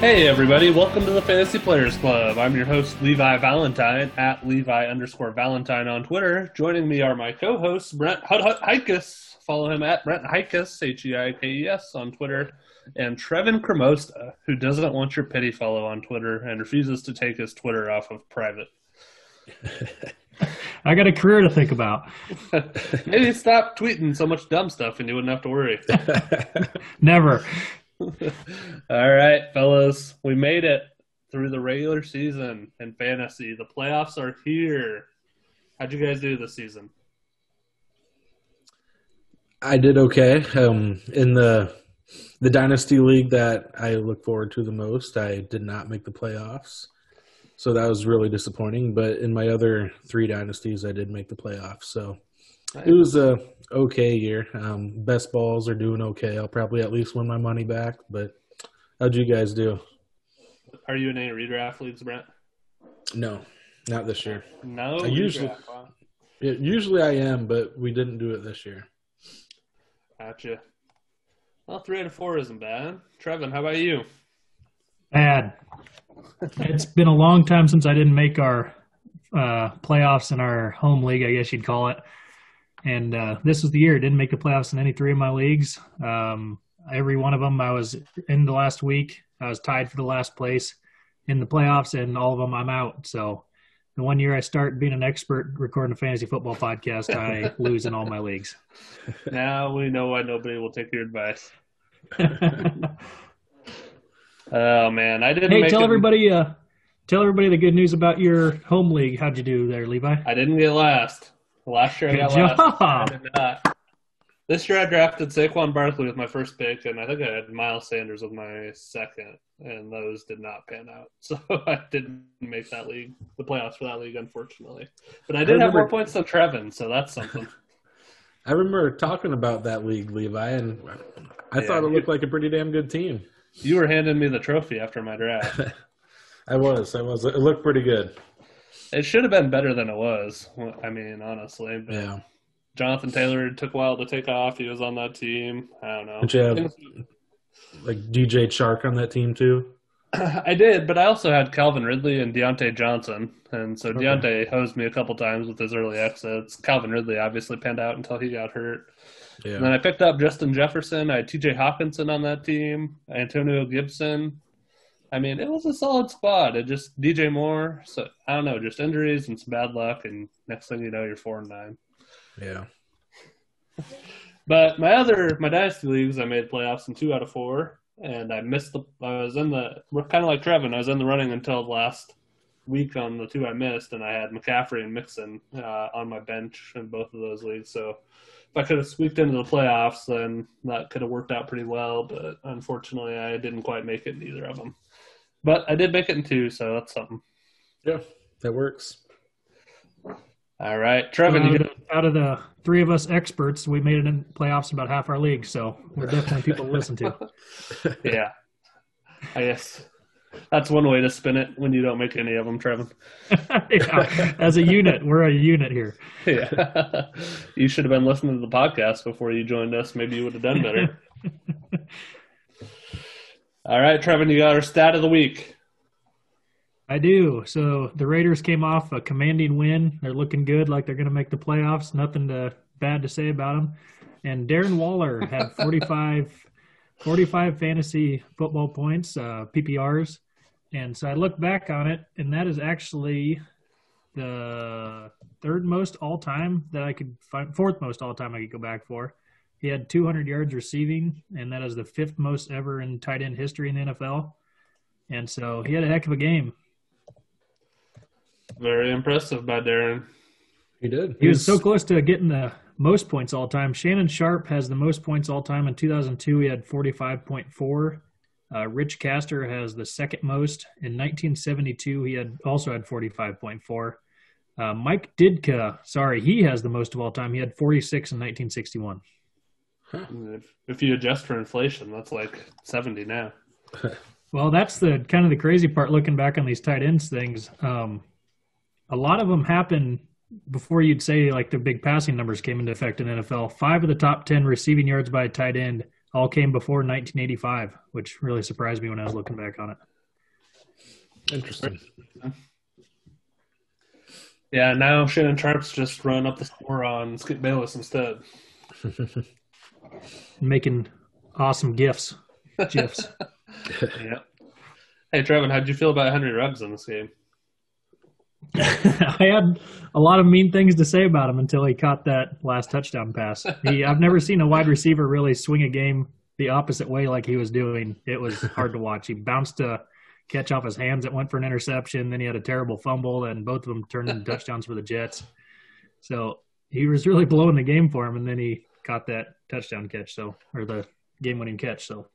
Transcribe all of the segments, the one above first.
Hey everybody, welcome to the Fantasy Players Club. I'm your host Levi Valentine at Levi underscore Valentine on Twitter. Joining me are my co-hosts Brent Hut Hut Heikes. Follow him at Brent Heikes H E I K E S on Twitter, and Trevin Cremosta, who doesn't want your pity follow on Twitter and refuses to take his Twitter off of private. I got a career to think about. Maybe stop tweeting so much dumb stuff and you wouldn't have to worry. Never. All right, fellas, we made it through the regular season in fantasy. The playoffs are here. How'd you guys do this season? I did okay. Um, in the the dynasty league that I look forward to the most, I did not make the playoffs, so that was really disappointing. But in my other three dynasties, I did make the playoffs. So it was a okay year. Um, best balls are doing okay. I'll probably at least win my money back. But how'd you guys do? Are you in any redraft leagues, Brent? No, not this year. No. I usually- redraft, huh? Yeah, usually I am, but we didn't do it this year. Gotcha. Well, three out of four isn't bad. Trevin, how about you? Bad. it's been a long time since I didn't make our uh, playoffs in our home league, I guess you'd call it. And uh, this was the year. Didn't make the playoffs in any three of my leagues. Um, every one of them, I was in the last week. I was tied for the last place in the playoffs, and all of them, I'm out. So the one year I start being an expert recording a fantasy football podcast, I lose in all my leagues. Now we know why nobody will take your advice. Oh man, I didn't. hey, tell it- everybody, uh, tell everybody the good news about your home league. How'd you do there, Levi? I didn't get last. Last year I got last. I did not. This year I drafted Saquon Barkley with my first pick, and I think I had Miles Sanders with my second, and those did not pan out. So I didn't make that league, the playoffs for that league, unfortunately. But I did have remember- more points than Trevin, so that's something. I remember talking about that league, Levi, and I Yeah. thought it looked like a pretty damn good team. you were handing me the trophy after my draft. I was, I was. It looked pretty good. It should have been better than it was. I mean, honestly. Yeah. Jonathan Taylor took a while to take off. He was on that team. I don't know. Did you have like DJ Chark on that team too? I did, but I also had Calvin Ridley and Diontae Johnson, and so Okay. Diontae hosed me a couple times with his early exits. Calvin Ridley obviously panned out until he got hurt. Yeah. And then I picked up Justin Jefferson. I had T.J. Hockenson on that team, Antonio Gibson. I mean, it was a solid squad. It just DJ Moore. So I don't know, just injuries and some bad luck, and next thing you know, you're four and nine. Yeah. But my other my dynasty leagues, I made playoffs in two out of four, and I missed the. I was in the we're kind of like Trevin. I was in the running until the last week on the two I missed, and I had McCaffrey and Mixon uh, on my bench in both of those leagues. So if I could have squeaked into the playoffs, then that could have worked out pretty well. But unfortunately, I didn't quite make it in either of them. But I did make it in two, so that's something. Yeah. That works. All right, Trevin, out, you of the, out of the three of us experts, we made it in playoffs in about half our league, so we're definitely people to listen to. yeah. I guess that's one way to spin it when you don't make any of them, Trevin. yeah, as a unit, we're a unit here. Yeah. you should have been listening to the podcast before you joined us. Maybe you would have done better. All right, Trevin, you got our stat of the week. I do. So the Raiders came off a commanding win. They're looking good, like they're going to make the playoffs. Nothing to, bad to say about them. And Darren Waller had 45, 45 fantasy football points, uh, PPRs. And so I look back on it, and that is actually the third most all time that I could find, fourth most all time I could go back for. He had 200 yards receiving, and that is the fifth most ever in tight end history in the NFL. And so he had a heck of a game. Very impressive by Darren. He did. He was so close to getting the most points all time. Shannon Sharpe has the most points all time. In 2002, he had 45.4. Uh, Rich Caster has the second most. In 1972, he had also had 45.4. Uh, Mike Ditka, sorry, he has the most of all time. He had 46 in 1961. If, if you adjust for inflation, that's like 70 now. Well, that's the kind of the crazy part looking back on these tight ends things. Um, a lot of them happen before you'd say like the big passing numbers came into effect in NFL. Five of the top 10 receiving yards by a tight end all came before 1985, which really surprised me when I was looking back on it. Interesting. Yeah, now Shannon Sharpe's just run up the score on Skip Bayless instead. Making awesome gifts, gifs. yeah. Hey, Trevin, how'd you feel about Henry Ruggs in this game? I had a lot of mean things to say about him until he caught that last touchdown pass. He, I've never seen a wide receiver really swing a game the opposite way like he was doing. It was hard to watch. He bounced a catch off his hands. It went for an interception. Then he had a terrible fumble, and both of them turned into touchdowns for the Jets. So he was really blowing the game for him, and then he caught that touchdown catch. So or the game winning catch. So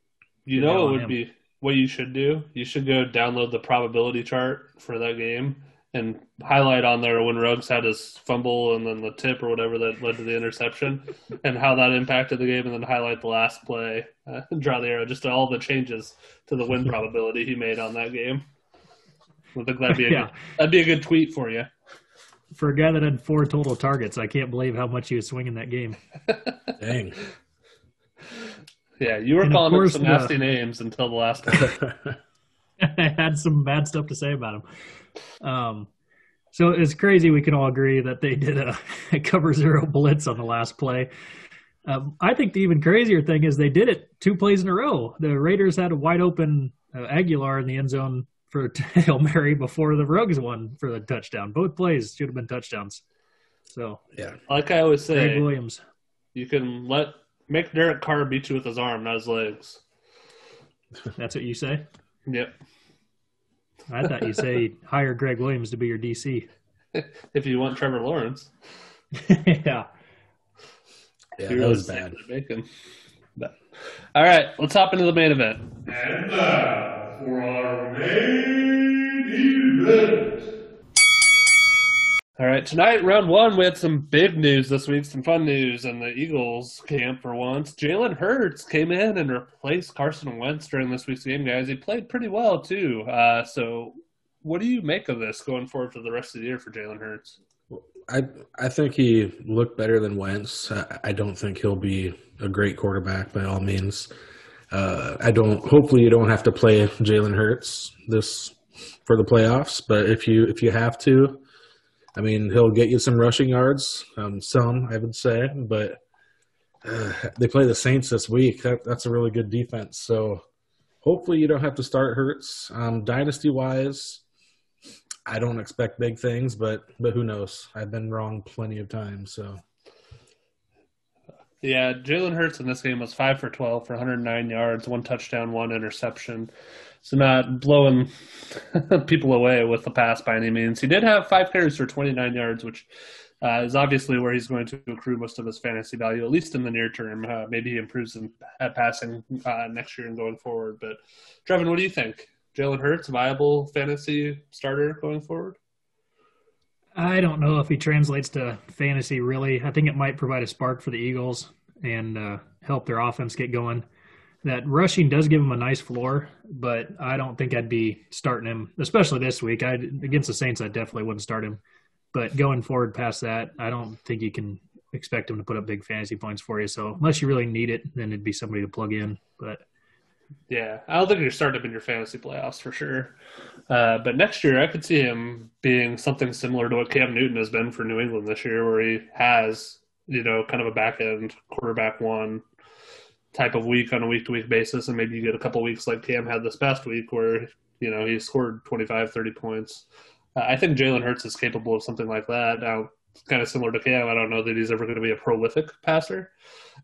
you know, it would him. be what you should do. You should go download the probability chart for that game and highlight on there when Ruggs had his fumble and then the tip or whatever that led to the interception and how that impacted the game, and then highlight the last play, uh, draw the arrow, just all the changes to the win probability he made on that game. I think that'd be a yeah. good, that'd be a good tweet for you. For a guy that had four total targets, I can't believe how much he was swinging that game. Dang. Yeah, you were and calling him some nasty names until the last one. I had some bad stuff to say about him. Um, so it's crazy. We can all agree that they did a, a cover zero blitz on the last play. Um, I think the even crazier thing is they did it two plays in a row. The Raiders had a wide open uh, Agholor in the end zone for Hail Mary before the Rogues won for the touchdown. Both plays should have been touchdowns. So yeah, like I always say, Gregg Williams. You can let make Derek Carr beat you with his arm, not his legs. That's what you say. Yep. I thought you say hire Gregg Williams to be your DC. if you want Trevor Lawrence. yeah. Yeah, that was bad. Bacon. All right, let's hop into the main event. Uh, And now for our main event. All right, tonight, round one, we had some big news this week, some fun news in the Eagles camp for once. Jalen Hurts came in and replaced Carson Wentz during this week's game, guys. He played pretty well, too. Uh, so, what do you make of this going forward for the rest of the year for Jalen Hurts? I I think he looked better than Wentz. I, I don't think he'll be a great quarterback by all means. Uh, I don't. Hopefully, you don't have to play Jalen Hurts this for the playoffs. But if you if you have to, I mean, he'll get you some rushing yards, um, some I would say, but uh, they play the Saints this week. That, that's a really good defense. So hopefully you don't have to start Hurts. Um, dynasty wise, I don't expect big things, but but who knows? I've been wrong plenty of times. So. Yeah, Jalen Hurts in this game was five for twelve for 109 yards, one touchdown, one interception so not blowing people away with the pass by any means. He did have five carries for 29 yards, which uh, is obviously where he's going to accrue most of his fantasy value, at least in the near term. Uh, maybe he improves in, at passing uh, next year and going forward. But Trevin, what do you think? Jalen Hurts, viable fantasy starter going forward? I don't know if he translates to fantasy really. I think it might provide a spark for the Eagles and uh, help their offense get going that rushing does give him a nice floor, but I don't think I'd be starting him, especially this week. I against the Saints, I definitely wouldn't start him. But going forward past that, I don't think you can expect him to put up big fantasy points for you. So unless you really need it, then it'd be somebody to plug in. But yeah, I don't think you're starting him in your fantasy playoffs for sure. Uh, but next year, I could see him being something similar to what Cam Newton has been for New England this year, where he has you know kind of a back end quarterback one type of week on a week to week basis, and maybe you get a couple weeks like Cam had this past week where you know he scored 25, 30 points. Uh, I think Jalen Hurts is capable of something like that. Now, kind of similar to Cam, I don't know that he's ever going to be a prolific passer,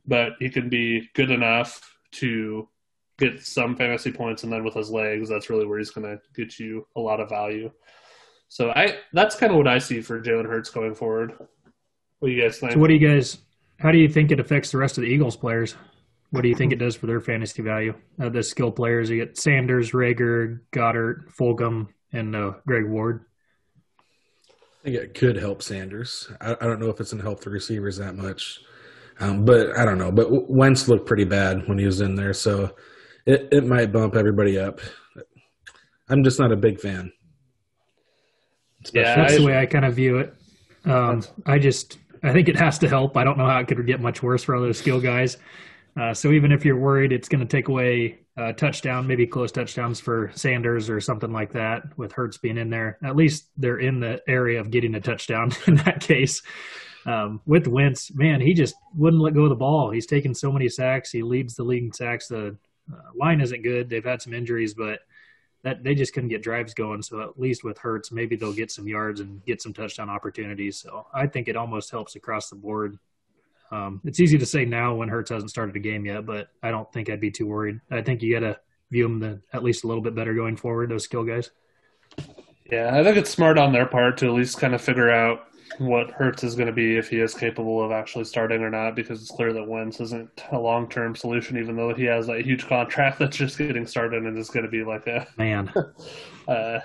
but he can be good enough to get some fantasy points, and then with his legs, that's really where he's going to get you a lot of value. So I that's kind of what I see for Jalen Hurts going forward. What do you guys think? So what do you guys? How do you think it affects the rest of the Eagles players? What do you think it does for their fantasy value? Uh, the skill players, you get Sanders, Reagor, Goedert, Fulgham, and uh, Greg Ward. I think it could help Sanders. I, I, don't know if it's going to help the receivers that much, um, but I don't know. But Wentz looked pretty bad when he was in there, so it, it might bump everybody up. I'm just not a big fan. yeah, that's I, the way I kind of view it. Um, I just I think it has to help. I don't know how it could get much worse for other skill guys. Uh, so even if you're worried it's going to take away uh, touchdown, maybe close touchdowns for Sanders or something like that, with Hurts being in there. At least they're in the area of getting a touchdown in that case. Um, with Wentz, man, he just wouldn't let go of the ball. He's taken so many sacks. He leads the league in sacks. The uh, line isn't good. They've had some injuries, but that they just couldn't get drives going. So at least with Hurts, maybe they'll get some yards and get some touchdown opportunities. So I think it almost helps across the board. Um, it's easy to say now when Hurts hasn't started a game yet, but I don't think I'd be too worried. I think you got to view them the, at least a little bit better going forward. Those skill guys. Yeah, I think it's smart on their part to at least kind of figure out what Hurts is going to be if he is capable of actually starting or not, because it's clear that Wentz isn't a long term solution, even though he has a huge contract that's just getting started and is going to be like a man. uh,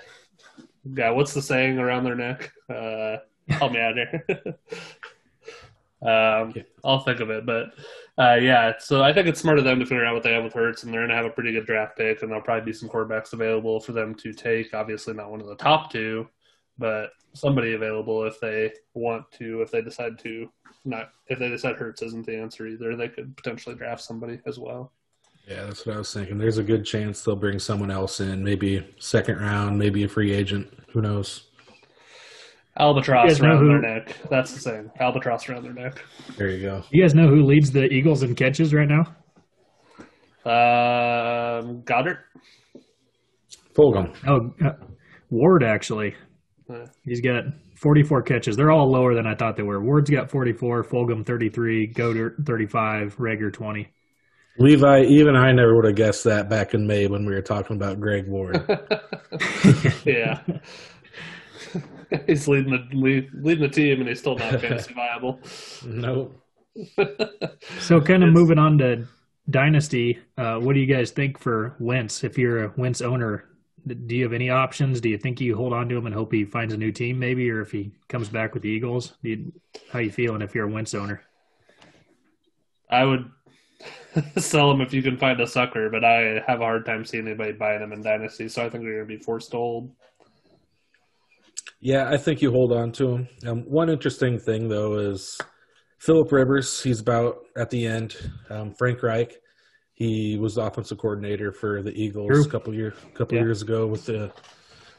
yeah, what's the saying around their neck? Uh, help me out here. um, I'll think of it, but uh, yeah. So I think it's smart of them to figure out what they have with Hurts, and they're going to have a pretty good draft pick, and there'll probably be some quarterbacks available for them to take. Obviously, not one of the top two, but somebody available if they want to, if they decide to not, if they decide Hurts isn't the answer either, they could potentially draft somebody as well. Yeah, that's what I was thinking. There's a good chance they'll bring someone else in, maybe second round, maybe a free agent. Who knows? Albatross around their neck. That's the same. Albatross around their neck. There you go. You guys know who leads the Eagles in catches right now? Um, Goedert. Fulgham. Oh, uh, Ward actually. He's got 44 catches. They're all lower than I thought they were. Ward's got 44, Fulgham 33, Goedert 35, Reagor 20. Levi, even I never would have guessed that back in May when we were talking about Greg Ward. yeah. he's leading the lead, leading the team, and he's still not fantasy viable. Nope. so, kind of moving on to dynasty, uh, what do you guys think for Wentz? If you're a Wentz owner, do you have any options? Do you think you hold on to him and hope he finds a new team, maybe, or if he comes back with the Eagles? You, how you feeling if you're a Wentz owner? I would sell him if you can find a sucker, but I have a hard time seeing anybody buying him in dynasty, so I think we're going to be forced to hold. Yeah, I think you hold on to him. Um, one interesting thing though is Philip Rivers. He's about at the end. Um, Frank Reich he was the offensive coordinator for the Eagles True. a couple years couple yeah. years ago with the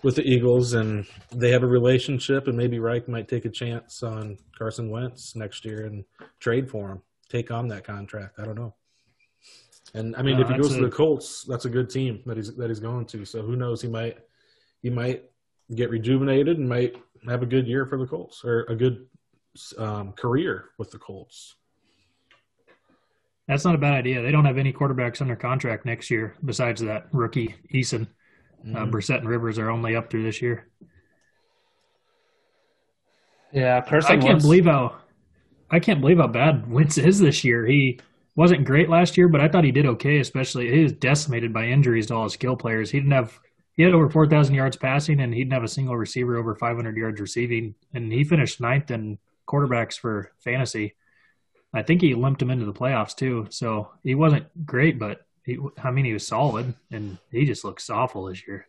with the Eagles, and they have a relationship. And maybe Reich might take a chance on Carson Wentz next year and trade for him, take on that contract. I don't know. And I mean, if he goes a, to the Colts, that's a good team that he's that he's going to. So who knows? He might he might get rejuvenated and might have a good year for the Colts or a good um, career with the Colts. That's not a bad idea. They don't have any quarterbacks under contract next year besides that rookie Eason. Uh, mm-hmm. Uh, Brissett and Rivers are only up through this year. Yeah, Carson I can't Wentz. believe how I can't believe how bad Wentz is this year. He wasn't great last year, but I thought he did okay. Especially he was decimated by injuries to all his skill players. He didn't have he had over four thousand yards passing, and he didn't have a single receiver over five hundred yards receiving. And he finished ninth in quarterbacks for fantasy. I think he limped him into the playoffs too. So he wasn't great, but he, I mean, he was solid, and he just looks awful this year.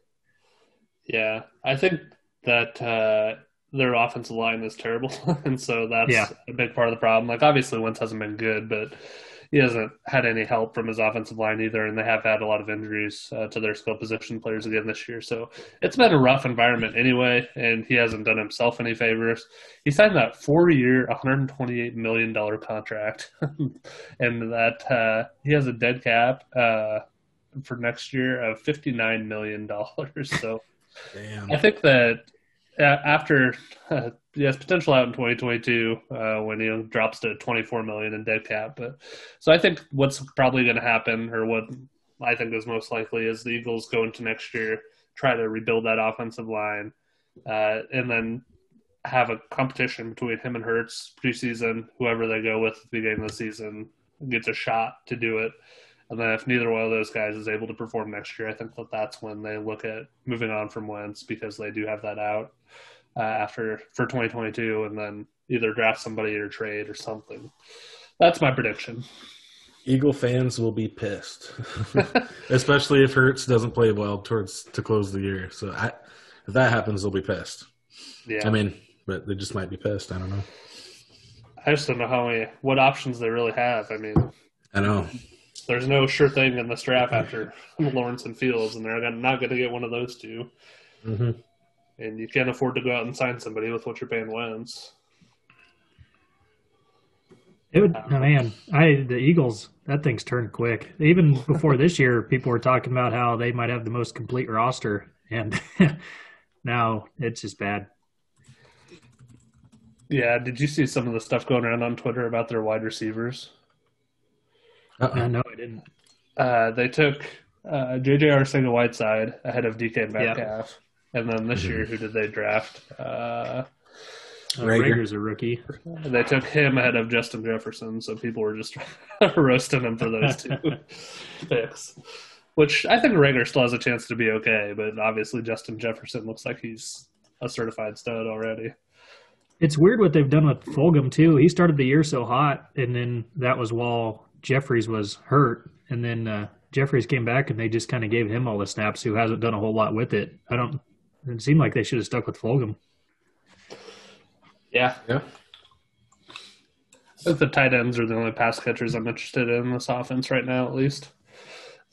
Yeah, I think that uh, their offensive line is terrible, and so that's yeah. a big part of the problem. Like, obviously, Wentz hasn't been good, but he hasn't had any help from his offensive line either, and they have had a lot of injuries uh, to their skill position players again this year. So it's been a rough environment anyway, and he hasn't done himself any favors. He signed that four-year, $128 million contract, and that uh, he has a dead cap uh, for next year of $59 million. So Damn. I think that after uh, has potential out in 2022 uh, when he drops to 24 million in dead cap. But so I think what's probably going to happen, or what I think is most likely, is the Eagles go into next year try to rebuild that offensive line, uh, and then have a competition between him and Hurts preseason. Whoever they go with at the beginning of the season gets a shot to do it. And then if neither one of those guys is able to perform next year, I think that that's when they look at moving on from Wentz because they do have that out uh, after for 2022, and then either draft somebody or trade or something. That's my prediction. Eagle fans will be pissed, especially if Hurts doesn't play well towards to close the year. So I, if that happens, they'll be pissed. Yeah, I mean, but they just might be pissed. I don't know. I just don't know how many what options they really have. I mean, I know. there's no sure thing in this draft after Lawrence and Fields, and they're not going to get one of those 2 hmm And you can't afford to go out and sign somebody with what you're paying Wentz. It would, oh, man, I the Eagles that thing's turned quick. Even before this year, people were talking about how they might have the most complete roster, and now it's just bad. Yeah, did you see some of the stuff going around on Twitter about their wide receivers? Uh, no, I didn't. Uh, they took uh, JJ Arcega-Whiteside ahead of DK Metcalf, yep. And then this mm-hmm. year, who did they draft? Uh, uh, Reagor's a rookie. They took him ahead of Justin Jefferson, so people were just roasting him for those two picks. Which I think Reagor still has a chance to be okay, but obviously Justin Jefferson looks like he's a certified stud already. It's weird what they've done with Fulgham too. He started the year so hot, and then that was while Jeffery was hurt, and then uh, Jeffery came back, and they just kind of gave him all the snaps. Who hasn't done a whole lot with it? I don't. It seemed like they should have stuck with Fulgham. Yeah. Yeah. I think the tight ends are the only pass catchers I'm interested in this offense right now, at least.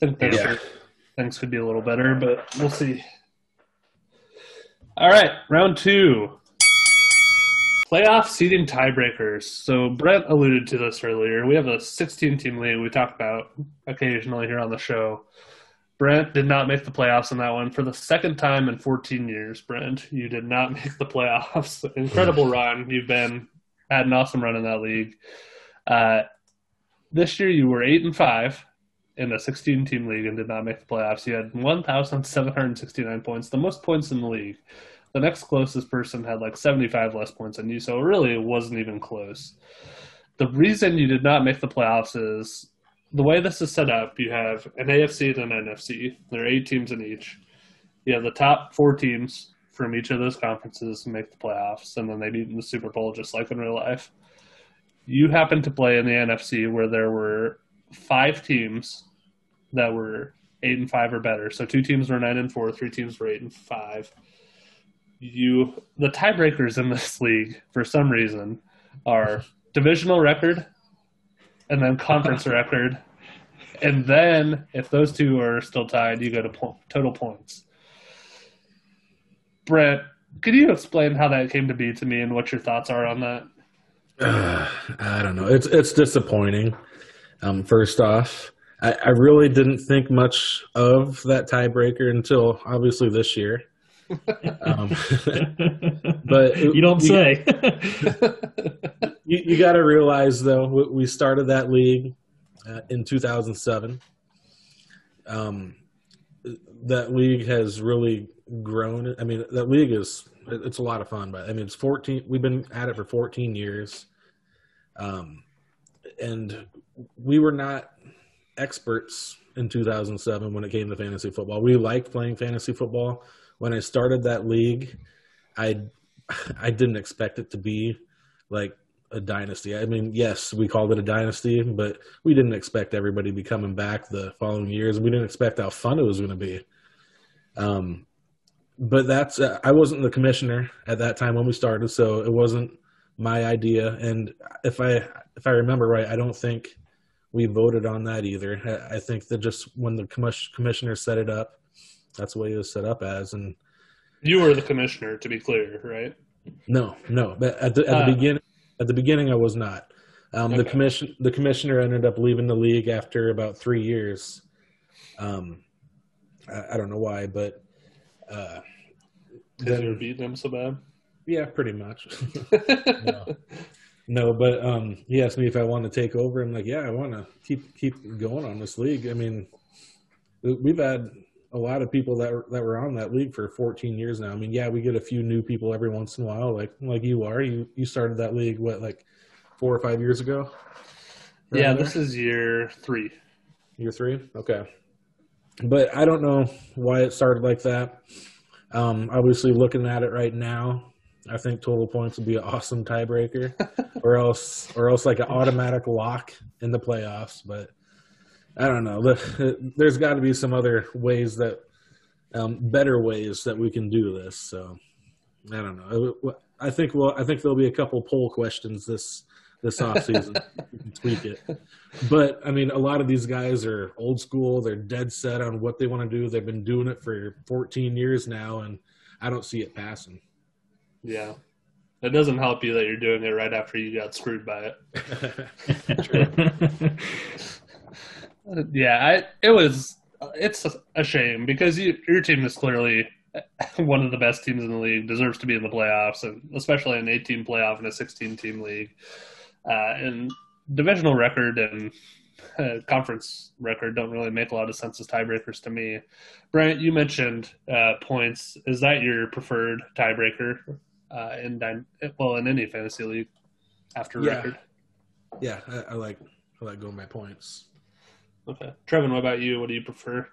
I think yeah. things could be a little better, but we'll see. All right, round two. Playoff seeding tiebreakers. So Brent alluded to this earlier. We have a 16 team league we talk about occasionally here on the show. Brent did not make the playoffs in that one for the second time in 14 years. Brent, you did not make the playoffs. Incredible run. You've been had an awesome run in that league. Uh, this year you were eight and five in a 16 team league and did not make the playoffs. You had 1,769 points, the most points in the league. The next closest person had like 75 less points than you, so it really it wasn't even close. The reason you did not make the playoffs is the way this is set up, you have an AFC and an NFC. There are eight teams in each. You have the top four teams from each of those conferences make the playoffs, and then they meet in the Super Bowl just like in real life. You happen to play in the NFC where there were five teams that were eight and five or better. So two teams were nine and four, three teams were eight and five. You the tiebreakers in this league for some reason are divisional record and then conference record. And then if those two are still tied, you go to po- total points. Brett, could you explain how that came to be to me and what your thoughts are on that? Uh, I don't know. It's it's disappointing. Um, first off, I, I, really didn't think much of that tiebreaker until obviously this year. um, but you don't you, say. you, you got to realize though, we started that league uh, in 2007. Um, that league has really grown. I mean, that league is it's a lot of fun. But I mean, it's 14. We've been at it for 14 years, um, and we were not experts in 2007 when it came to fantasy football. We liked playing fantasy football. When I started that league, I I didn't expect it to be like a dynasty. I mean, yes, we called it a dynasty, but we didn't expect everybody to be coming back the following years. We didn't expect how fun it was going to be. Um, but that's uh, I wasn't the commissioner at that time when we started, so it wasn't my idea. And if I if I remember right, I don't think we voted on that either. I, I think that just when the commis- commissioner set it up, that's the way it was set up as. And you were the commissioner, to be clear, right? No, no. But at the, at uh, the beginning, at the beginning, I was not. Um, okay. The commission, the commissioner ended up leaving the league after about three years. Um, I, I don't know why, but uh, because you were beating him so bad. Yeah, pretty much. no. no, but um, he asked me if I want to take over. I'm like, yeah, I want to keep keep going on this league. I mean, we've had a lot of people that were, that were on that league for 14 years now. I mean, yeah, we get a few new people every once in a while, like like you are. You you started that league what like four or five years ago? Yeah, this is year three. Year three, okay. But I don't know why it started like that. Um, obviously, looking at it right now, I think total points would be an awesome tiebreaker, or else or else like an automatic lock in the playoffs. But I don't know. There's got to be some other ways that, um, better ways that we can do this. So I don't know. I think well, I think there'll be a couple poll questions this this offseason. you can tweak it. But I mean, a lot of these guys are old school. They're dead set on what they want to do. They've been doing it for 14 years now, and I don't see it passing. Yeah. It doesn't help you that you're doing it right after you got screwed by it. yeah, I, it was. It's a shame because you, your team is clearly one of the best teams in the league, deserves to be in the playoffs, and especially an 18 playoff in a 16 team league. Uh, and divisional record and uh, conference record don't really make a lot of sense as tiebreakers to me. Bryant, you mentioned uh, points. Is that your preferred tiebreaker uh, in well in any fantasy league after yeah. record? Yeah, I, I like I like going by points. Okay, Trevin, what about you? What do you prefer?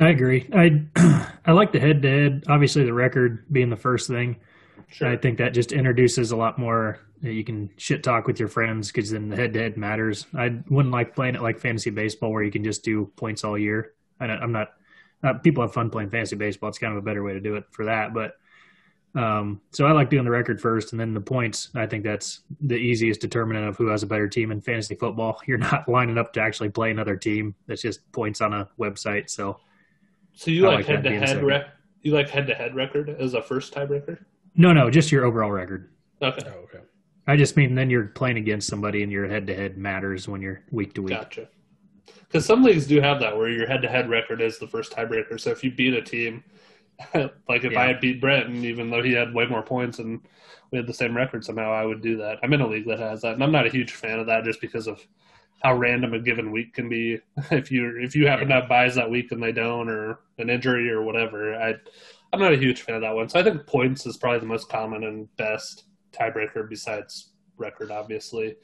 I agree. I I like the head to head. Obviously, the record being the first thing. Sure. I think that just introduces a lot more. You can shit talk with your friends because then the head to head matters. I wouldn't like playing it like fantasy baseball where you can just do points all year. I am not. Uh, people have fun playing fantasy baseball. It's kind of a better way to do it for that. But um, so I like doing the record first, and then the points. I think that's the easiest determinant of who has a better team in fantasy football. You're not lining up to actually play another team. That's just points on a website. So so you like head to head rec- you like head to head record as a first tiebreaker? No, no, just your overall record. Okay. Oh, okay. I just mean then you're playing against somebody and your head to head matters when you're week to week. Gotcha. Because some leagues do have that where your head to head record is the first tiebreaker. So if you beat a team, like if yeah. I had beat Brent, and even though he had way more points and we had the same record somehow, I would do that. I'm in a league that has that, and I'm not a huge fan of that just because of how random a given week can be. If you if you happen to have buys that week and they don't, or an injury or whatever, I I'm not a huge fan of that one. So I think points is probably the most common and best tiebreaker besides record, obviously.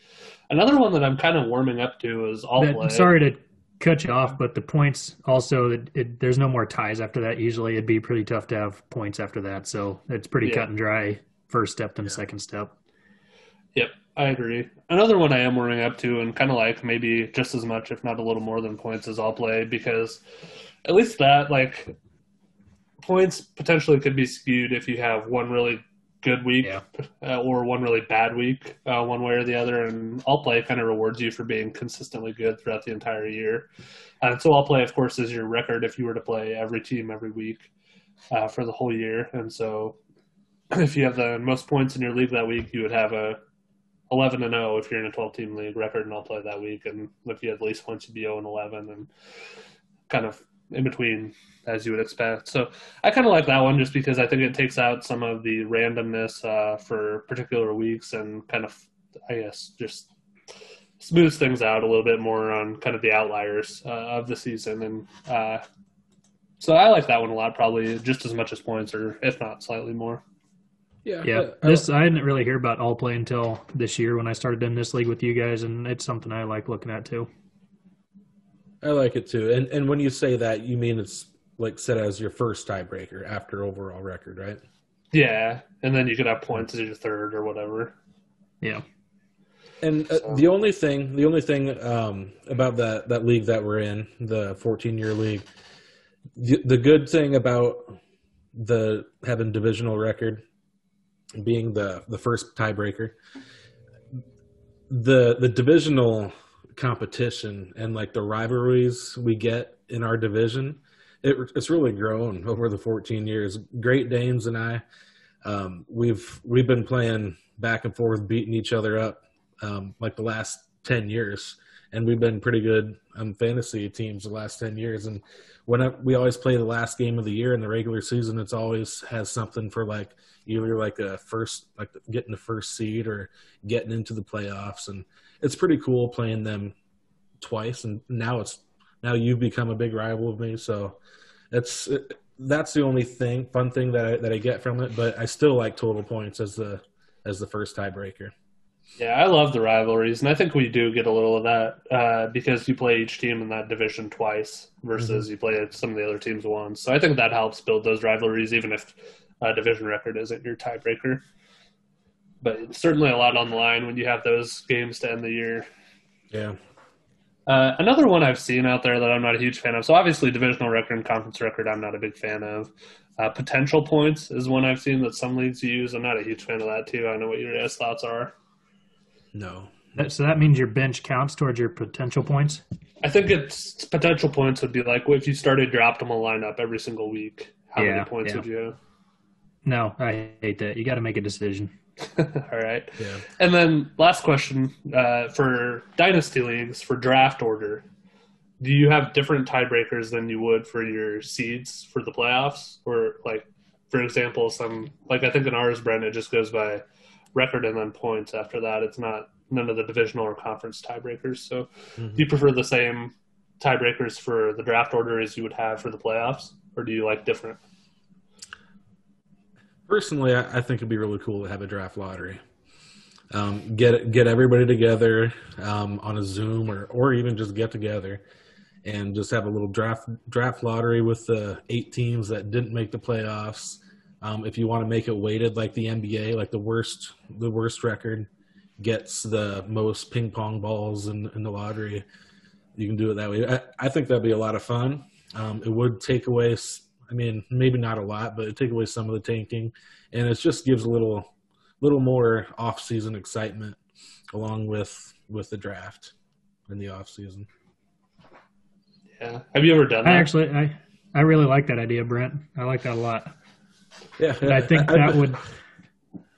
Another one that I'm kind of warming up to is all play. Sorry to cut you off, but the points also it, it, there's no more ties after that. Usually, it'd be pretty tough to have points after that. So it's pretty yeah. cut and dry. First step and yeah. second step. Yep. I agree. Another one I am warming up to, and kind of like maybe just as much, if not a little more than points, is all play because at least that like points potentially could be skewed if you have one really good week yeah. uh, or one really bad week, uh, one way or the other. And all play kind of rewards you for being consistently good throughout the entire year. And so all play, of course, is your record if you were to play every team every week uh, for the whole year. And so if you have the most points in your league that week, you would have a 11 and 0 if you're in a 12 team league record and I'll play that week. And if you had at least once, you'd be 0 and 11 and kind of in between as you would expect. So I kind of like that one just because I think it takes out some of the randomness uh, for particular weeks and kind of, I guess, just smooths things out a little bit more on kind of the outliers uh, of the season. And uh, so I like that one a lot, probably just as much as points or if not slightly more. Yeah, yeah. this I didn't really hear about all play until this year when I started in this league with you guys, and it's something I like looking at too. I like it too, and and when you say that, you mean it's like set as your first tiebreaker after overall record, right? Yeah, and then you could have points as your third or whatever. Yeah. And uh, so. the only thing, the only thing um, about that that league that we're in, the 14 year league, the, the good thing about the having divisional record being the the first tiebreaker. The the divisional competition and like the rivalries we get in our division, it, it's really grown over the 14 years. Great Danes and I, um, we've we've been playing back and forth, beating each other up um, like the last 10 years, and we've been pretty good on fantasy teams the last 10 years. And when we always play the last game of the year in the regular season, it's always has something for like either like a first like getting the first seed or getting into the playoffs and it's pretty cool playing them twice and now it's now you've become a big rival of me so it's it, that's the only thing fun thing that I, that I get from it but I still like total points as the as the first tiebreaker yeah, I love the rivalries, and I think we do get a little of that uh, because you play each team in that division twice versus mm-hmm. you play some of the other teams once. So I think that helps build those rivalries, even if uh, division record isn't your tiebreaker. But it's certainly a lot on the line when you have those games to end the year. Yeah. Uh, another one I've seen out there that I'm not a huge fan of. So obviously, divisional record and conference record, I'm not a big fan of. Uh, potential points is one I've seen that some leagues use. I'm not a huge fan of that too. I know what your guys' thoughts are. No. That, so that means your bench counts towards your potential points. I think it's potential points would be like if you started your optimal lineup every single week. How Yeah, many points yeah. would you have? No, I hate that. You got to make a decision. All right. Yeah. And then last question uh, for dynasty leagues for draft order. Do you have different tiebreakers than you would for your seeds for the playoffs? Or like, for example, some like I think in ours, Brent, it just goes by record and then points. After that, it's not none of the divisional or conference tiebreakers. So, Mhm. do you prefer the same tiebreakers for the draft order as you would have for the playoffs, or do you like different? Personally, I, I think it'd be really cool to have a draft lottery. Um, get get everybody together um, on a Zoom or or even just get together and just have a little draft draft lottery with the eight teams that didn't make the playoffs. Um, if you want to make it weighted like the NBA, like the worst the worst record gets the most ping pong balls in, in the lottery, you can do it that way. I, I think that'd be a lot of fun. Um, it would take away, I mean, maybe not a lot, but it take away some of the tanking, and it just gives a little, little more off season excitement along with with the draft in the off season. Yeah. Have you ever done that? I that? actually, I, I really like that idea, Brent. I like that a lot. Yeah, And I think that would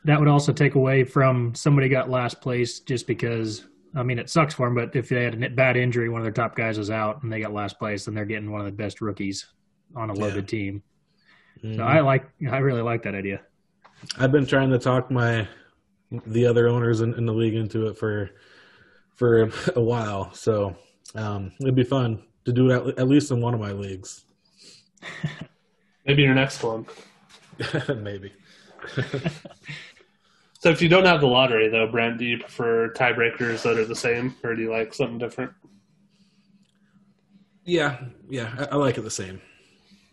that would also take away from somebody got last place just because I mean it sucks for them, but if they had a bad injury, one of their top guys is out and they got last place, then they're getting one of the best rookies on a loaded team. Mhm. So I like I really like that idea. I've been trying to talk my the other owners in, in the league into it for for a while, so um, it'd be fun to do it at, at least in one of my leagues. Maybe your next one. Maybe. So if you don't have the lottery, though, Brent, do you prefer tiebreakers that are the same, or do you like something different? Yeah, yeah, I, I like it the same.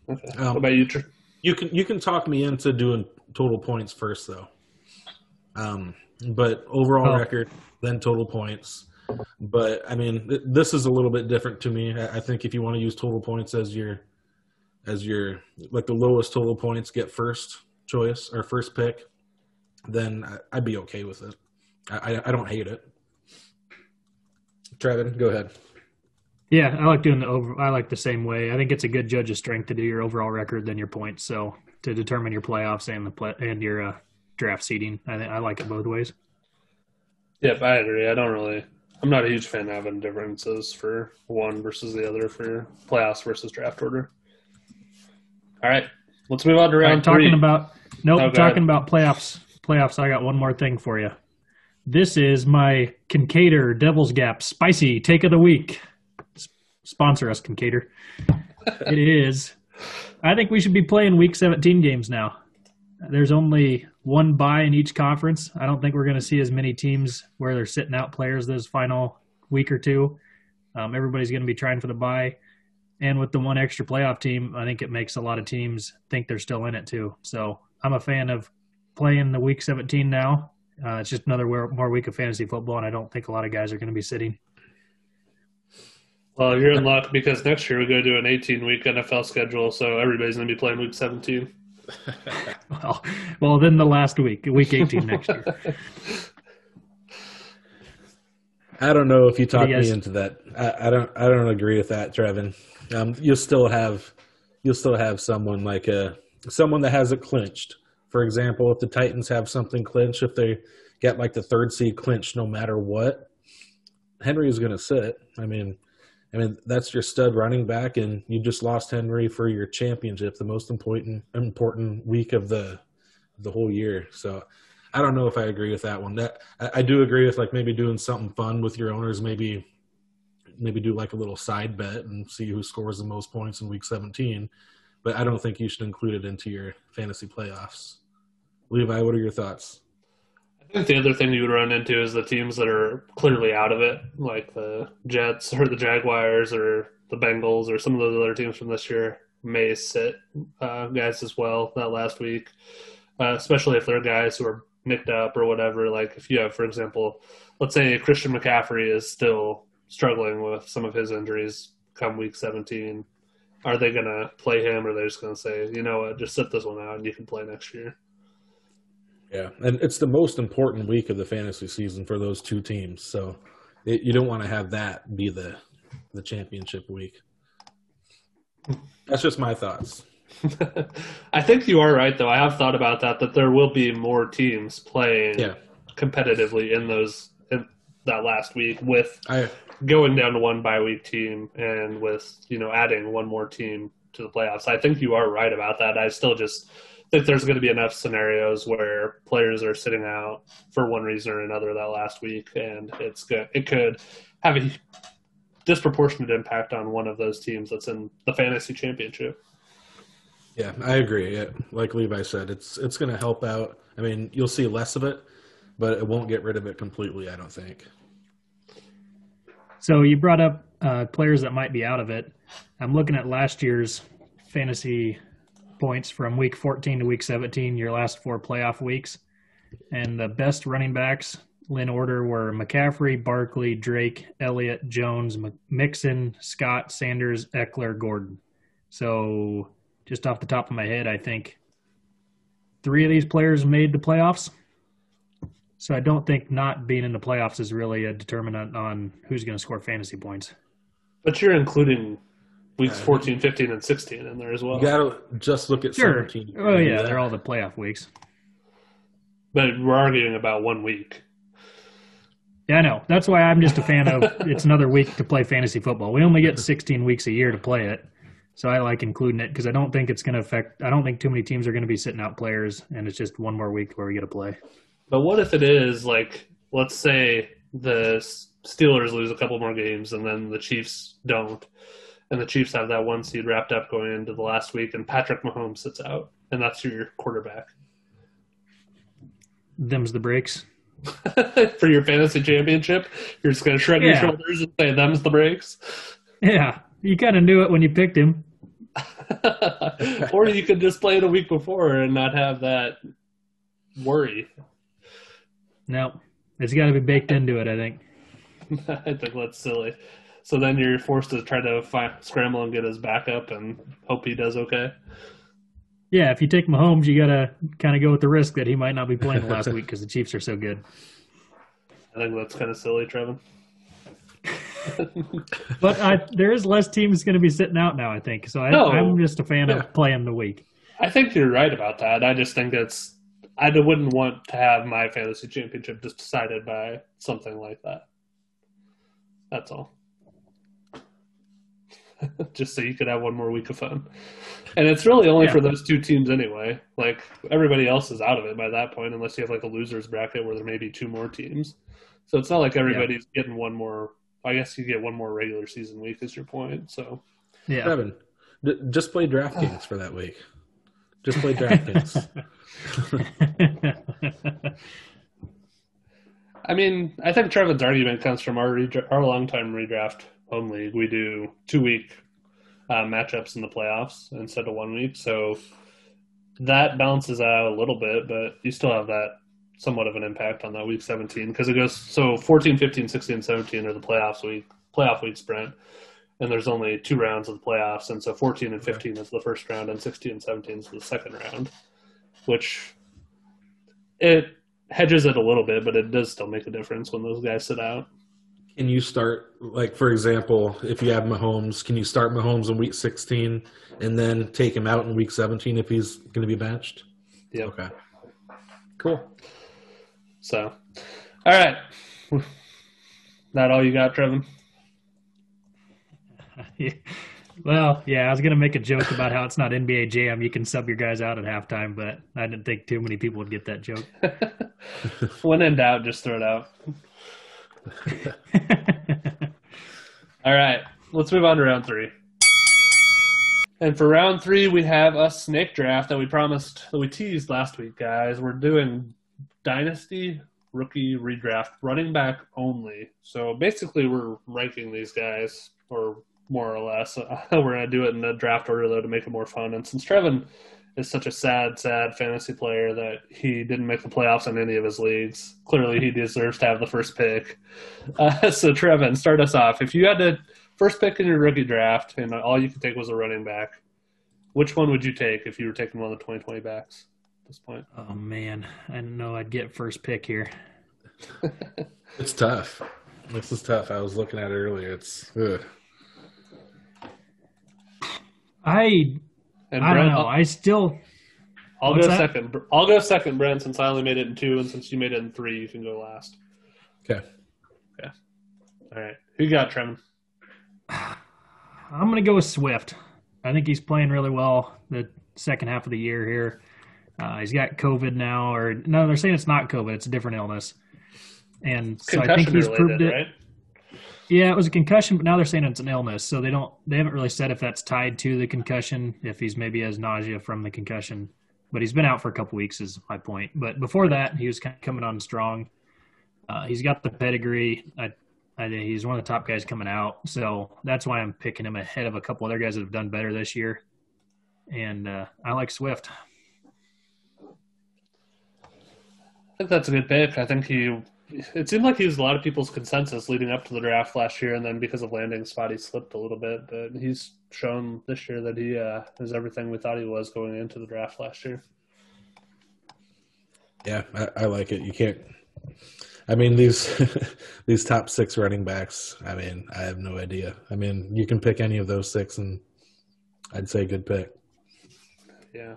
Okay. Um, what about you? Tr- You can you can talk me into doing total points first though. Um, but overall Oh. record, then total points. But I mean, th- this is a little bit different to me. I, I think if you want to use total points as your as your like the lowest total points get first choice or first pick, then I, I'd be okay with it. I, I I don't hate it. Trevin, go ahead. Yeah, I like doing the over. I like the same way. I think it's a good judge of strength to do your overall record than your points. So to determine your playoffs and the play, and your uh, draft seeding, I I like it both ways. Yep, I agree. I don't really. I'm not a huge fan of having differences for one versus the other for playoffs versus draft order. All right, let's move on to round right, talking three. about nope, Oh, talking ahead. about playoffs. Playoffs. I got one more thing for you. This is my Kinkaider Devil's Gap spicy take of the week. Sponsor us, Kinkaider. it is. I think we should be playing Week 17 games now. There's only one bye in each conference. I don't think we're going to see as many teams where they're sitting out players this final week or two. Um, everybody's going to be trying for the bye. And with the one extra playoff team, I think it makes a lot of teams think they're still in it too. So I'm a fan of playing the week 17 now. Uh, it's just another more week of fantasy football, and I don't think a lot of guys are going to be sitting. Well, you're in luck because next year we're going to do an 18 week NFL schedule, so everybody's going to be playing week 17. Well, well, then the last week, week 18 next year. I don't know if you talk do you guys- me into that. I, I don't. I don't agree with that, Trevin. Um, you'll still have, you'll still have someone like a someone that has it clinched. For example, if the Titans have something clinched, if they get like the third seed clinched, no matter what, Henry is going to sit. I mean, I mean that's your stud running back, and you just lost Henry for your championship, the most important important week of the the whole year. So I don't know if I agree with that one. That I, I do agree with like maybe doing something fun with your owners. Maybe maybe do like a little side bet and see who scores the most points in week 17. But I don't think you should include it into your fantasy playoffs. Levi, what are your thoughts? I think the other thing you would run into is the teams that are clearly out of it, like the Jets or the Jaguars or the Bengals or some of those other teams from this year may sit uh, guys as well that last week, uh, especially if they're guys who are nicked up or whatever. Like if you have, for example, let's say Christian McCaffrey is still struggling with some of his injuries come week 17. Are they going to play him or are they just going to say, you know what, just sit this one out and you can play next year? Yeah, and it's the most important week of the fantasy season for those two teams. So it, you don't want to have that be the the championship week. That's just my thoughts. I think you are right, though. I have thought about that. That there will be more teams playing Yeah, competitively in those in that last week with I going down to one bye week team and with you know adding one more team to the playoffs. I think you are right about that. I still just think there's going to be enough scenarios where players are sitting out for one reason or another that last week, and it's good. It could have a disproportionate impact on one of those teams that's in the fantasy championship. yeah, I agree. Yeah, like Levi said, it's it's going to help out. I mean, you'll see less of it, but it won't get rid of it completely. I don't think. So you brought up uh, players that might be out of it. I'm looking at last year's fantasy points from week 14 to week 17, your last four playoff weeks, and the best running backs in order were McCaffrey, Barkley, Drake, Elliott, Jones, Mixon, Scott, Sanders, Ekeler, Gordon. So just off the top of my head, I think three of these players made the playoffs. So I don't think not being in the playoffs is really a determinant on who's going to score fantasy points. But you're including weeks Yeah. 14, 15, and 16 in there as well. You got to just look at Sure. 17. Oh yeah, they're all the playoff weeks. But we're arguing about one week. Yeah, I know. That's why I'm just a fan of it's another week to play fantasy football. We only get 16 weeks a year to play it. So I like including it because I don't think it's going to affect I don't think too many teams are going to be sitting out players and it's just one more week where we get to play. But what if it is like, let's say the Steelers lose a couple more games and then the Chiefs don't, and the Chiefs have that one seed wrapped up going into the last week, and Patrick Mahomes sits out, and that's your quarterback Them's the breaks. for your fantasy championship. You're just going to shrug your shoulders and say, "Them's the breaks," Yeah, you kind of knew it when you picked him. or you could just play it a week before and not have that worry. No, it's got to be baked into it. I think. I think that's silly. So then you're forced to try to find, scramble and get his backup and hope he does okay. Yeah, if you take Mahomes, you got to kind of go with the risk that he might not be playing the last week because the Chiefs are so good. I think that's kind of silly, Trevin. But I, there is less teams going to be sitting out now. I think so. I, No. I'm just a fan Yeah. of playing the week. I think you're right about that. I just think that's I wouldn't want to have my fantasy championship just decided by something like that. That's all. just so you could have one more week of fun. And it's really only Yeah. for those two teams anyway. Like everybody else is out of it by that point, unless you have like a losers bracket where there may be two more teams. So it's not like everybody's getting one more. I guess you get one more regular season week. Is your point? So Yeah. Kevin, d- just play DraftKings for that week. Just play DraftKings. I mean, I think Trevin's argument comes from our redra- our longtime redraft home league. We do two week uh, matchups in the playoffs instead of one week, so that balances out a little bit, but you still have that somewhat of an impact on that week 17 because it goes so 14, 15, 16, 17 are the playoffs week playoff week sprint, and there's only two rounds of the playoffs, and so 14 and 15 is the first round, and 16 and 17 is the second round, which it hedges it a little bit, but it does still make a difference when those guys sit out. Can you start, like, for example, if you have Mahomes, can you start Mahomes in week 16 and then take him out in week 17 if he's going to be benched? Yeah. Okay. Cool. So, all right. That all you got, Trevin? yeah. well, yeah, I was going to make a joke about how it's not NBA Jam. You can sub your guys out at halftime, but I didn't think too many people would get that joke. when in doubt, just throw it out. All right. Let's move on to round three. And for round three, we have a snake draft that we promised, that we teased last week, guys. We're doing Dynasty rookie redraft, running back only. So basically, we're ranking these guys, or more or less. we're going to do it in a draft order, though, to make it more fun. And since Trevin is such a sad, sad fantasy player that he didn't make the playoffs in any of his leagues, clearly he deserves to have the first pick. Uh, so, Trevin, start us off. If you had to first pick in your rookie draft and all you could take was a running back, which one would you take if you were taking one of the 2020 backs? At this point. Oh man, I didn't know I'd get first pick here. It's tough. This is tough. I was looking at it earlier. It's ugh. I And I don't Brent, know. I'll, I still I'll go that? second. I'll go second, Brent, since I only made it in two, and since you made it in three, you can go last. okay. Yeah. All right. Who you got, Trevin? I'm going to go with Swift. I think he's playing really well the second half of the year here. Uh, he's got COVID now, or no, they're saying it's not COVID; it's a different illness. And so I think he's related, proved it. right? Yeah, it was a concussion, but now they're saying it's an illness. So they don't, they haven't really said if that's tied to the concussion, if he's maybe has nausea from the concussion. But he's been out for a couple weeks, is my point. But before that, he was kind of coming on strong. Uh, he's got the pedigree. I, I he's one of the top guys coming out. So that's why I'm picking him ahead of a couple other guys that have done better this year. And uh, I like Swift. I think that's a good pick. I think he. It seemed like he was a lot of people's consensus leading up to the draft last year, and then because of landing spot, he slipped a little bit. But he's shown this year that he uh, is everything we thought he was going into the draft last year. Yeah, I, I like it. You can't. I mean these these top six running backs. I mean, I have no idea. I mean, you can pick any of those six, and I'd say good pick. Yeah.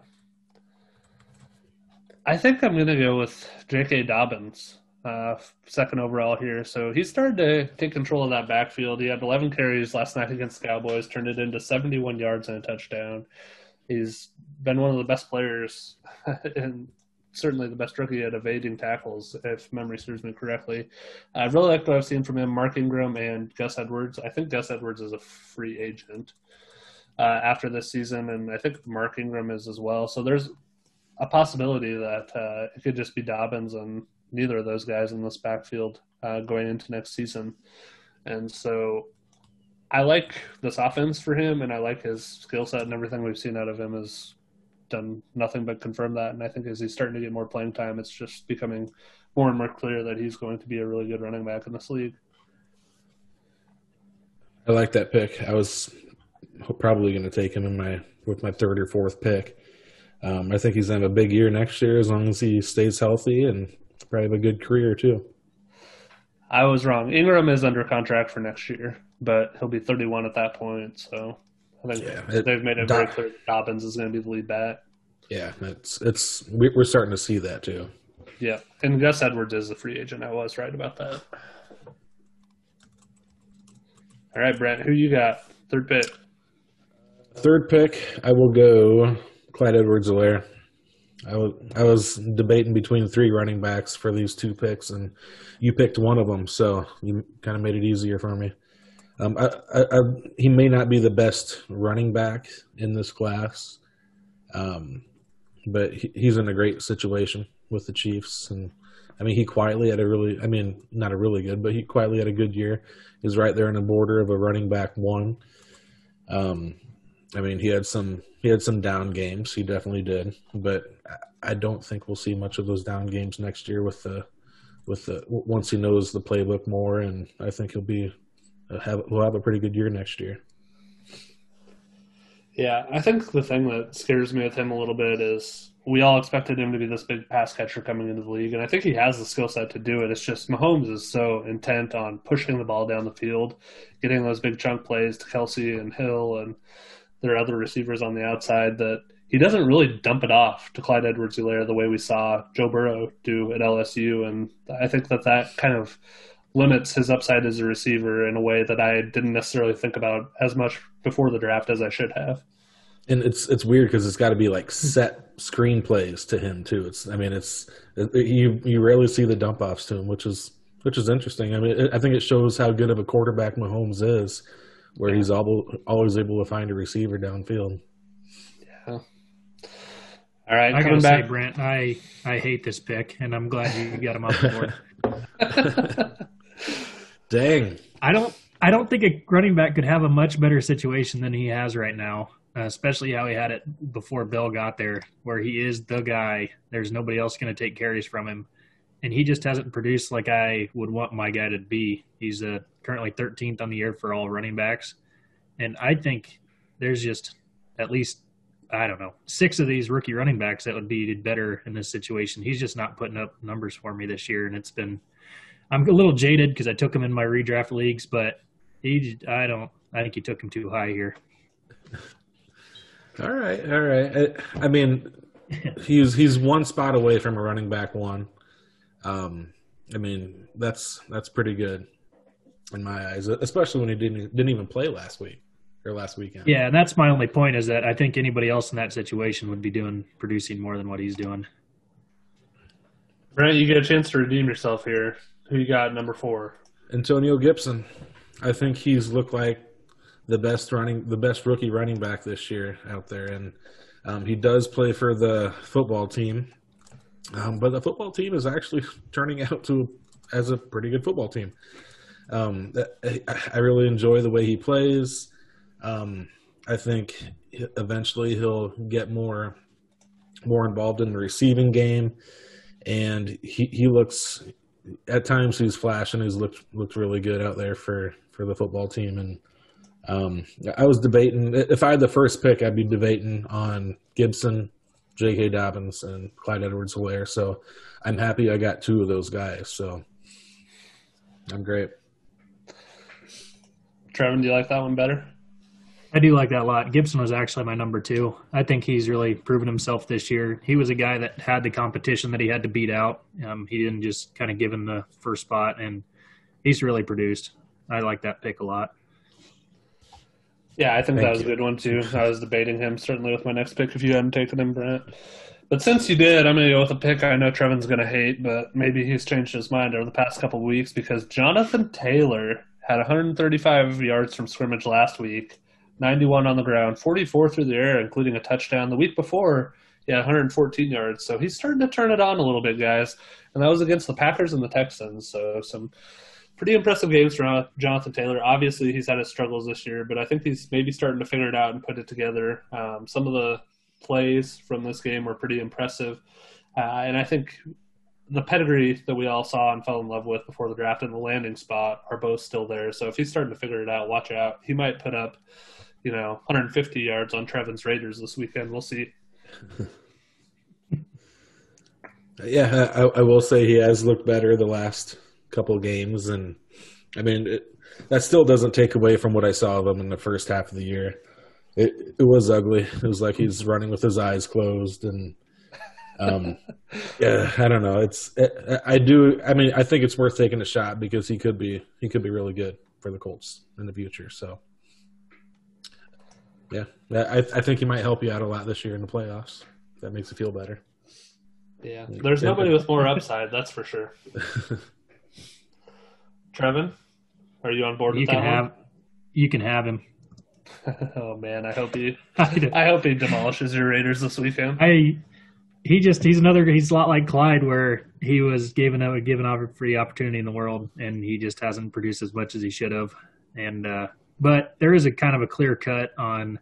I think I'm going to go with J.K. Dobbins, uh, second overall here. So he started to take control of that backfield. He had 11 carries last night against the Cowboys, turned it into 71 yards and a touchdown. He's been one of the best players and certainly the best rookie at evading tackles, if memory serves me correctly. I really like what I've seen from him, Mark Ingram and Gus Edwards. I think Gus Edwards is a free agent uh, after this season, and I think Mark Ingram is as well. So there's a possibility that uh, it could just be Dobbins and neither of those guys in this backfield uh, going into next season. And so I like this offense for him, and I like his skill set and everything we've seen out of him has done nothing but confirm that. And I think as he's starting to get more playing time, it's just becoming more and more clear that he's going to be a really good running back in this league. I like that pick. I was probably going to take him in my with my third or fourth pick. Um, I think he's gonna have a big year next year as long as he stays healthy and probably have a good career too. I was wrong. Ingram is under contract for next year, but he'll be 31 at that point. So I think Yeah, it- they've made it very clear that Dobbins is going to be the lead back. Yeah, it's it's we- we're starting to see that too. Yeah, and Gus Edwards is a free agent. I was right about that. All right, Brent, who you got? Third pick. Third pick, I will go Clyde Edwards-Helaire. I was I was debating between three running backs for these two picks, and you picked one of them, so you kind of made it easier for me. Um, I, I, I, he may not be the best running back in this class, um, but he, he's in a great situation with the Chiefs, and I mean he quietly had a really, I mean not a really good, but he quietly had a good year. He's right there on the border of a running back one. Um, I mean, he had some he had some down games. He definitely did, but I don't think we'll see much of those down games next year with the with the once he knows the playbook more, and I think he'll be uh, have we'll have a pretty good year next year. Yeah, I think the thing that scares me with him a little bit is we all expected him to be this big pass catcher coming into the league, and I think he has the skill set to do it. It's just Mahomes is so intent on pushing the ball down the field, getting those big chunk plays to Kelce and Hill and their other receivers on the outside that he doesn't really dump it off to Clyde Edwards-Helaire the way we saw Joe Burrow do at LSU, and I think that that kind of limits his upside as a receiver in a way that I didn't necessarily think about as much before the draft as I should have. And it's it's weird because it's got to be like set screenplays to him too. It's I mean it's it, you you rarely see the dump offs to him, which is which is interesting. I mean it, I think it shows how good of a quarterback Mahomes is, where he's al- always able to find a receiver downfield. Yeah. All right, I coming gotta say, back. Brent, I I hate this pick, and I'm glad you got him off the board. Dang. I don't I don't think a running back could have a much better situation than he has right now, uh, especially how he had it before Bell got there, where he is the guy. There's nobody else going to take carries from him, and he just hasn't produced like I would want my guy to be. He's uh, currently 13th on the year for all running backs, and I think there's just at least I don't know, six of these rookie running backs that would be better in this situation. He's just not putting up numbers for me this year, and it's been. I'm a little jaded because I took him in my redraft leagues, but he, I don't. I think he took him too high here. All right, all right. I, I mean, he's he's one spot away from a running back one. Um, I mean, that's that's pretty good in my eyes, especially when he didn't didn't even play last week or last weekend. Yeah, and that's my only point is that I think anybody else in that situation would be doing producing more than what he's doing. Brent, you get a chance to redeem yourself here. Who you got number four? Antonio Gibson. I think he's looked like the best running, the best rookie running back this year out there, and um, he does play for the football team. Um, but the football team is actually turning out to as a pretty good football team. Um, I really enjoy the way he plays. Um, I think eventually he'll get more more involved in the receiving game, and he, he looks at times he's flashing. He's looked looked really good out there for for the football team, and um, I was debating if I had the first pick, I'd be debating on Gibson, J.K. Dobbins, and Clyde Edwards-Helaire. So I'm happy I got two of those guys. So I'm great. Trevin, do you like that one better? I do like that a lot. Gibson was actually my number two. I think he's really proven himself this year. He was a guy that had the competition that he had to beat out. Um, he didn't just kind of give him the first spot, and he's really produced. I like that pick a lot. Yeah, I think Thank that was you. a good one too. I was debating him certainly with my next pick if you hadn't taken him, Brent. But since you did, I'm going to go with a pick I know Trevin's going to hate, but maybe he's changed his mind over the past couple of weeks because Jonathan Taylor had 135 yards from scrimmage last week, 91 on the ground, 44 through the air, including a touchdown. The week before, he had 114 yards. So he's starting to turn it on a little bit, guys. And that was against the Packers and the Texans. So some pretty impressive games from Jonathan Taylor. Obviously, he's had his struggles this year, but I think he's maybe starting to figure it out and put it together. Um, some of the plays from this game were pretty impressive. Uh, and I think the pedigree that we all saw and fell in love with before the draft and the landing spot are both still there. So if he's starting to figure it out, watch out. He might put up, you know, 150 yards on Trevin's Raiders this weekend. We'll see. yeah, I, I, will say he has looked better the last couple games, and I mean it, that still doesn't take away from what I saw of him in the first half of the year. It it was ugly. It was like he's running with his eyes closed and um, yeah, I don't know. It's it, I do. I mean, I think it's worth taking a shot because he could be he could be really good for the Colts in the future. So yeah, I I think he might help you out a lot this year in the playoffs. That makes you feel better. Yeah, there's nobody with more upside. That's for sure. Trevin, are you on board? You can have. One? You can have him. oh man, I hope he. I hope he demolishes your Raiders this weekend. I he just he's another he's a lot like Clyde where he was given a given a free opportunity in the world and he just hasn't produced as much as he should have and uh, but there is a kind of a clear cut on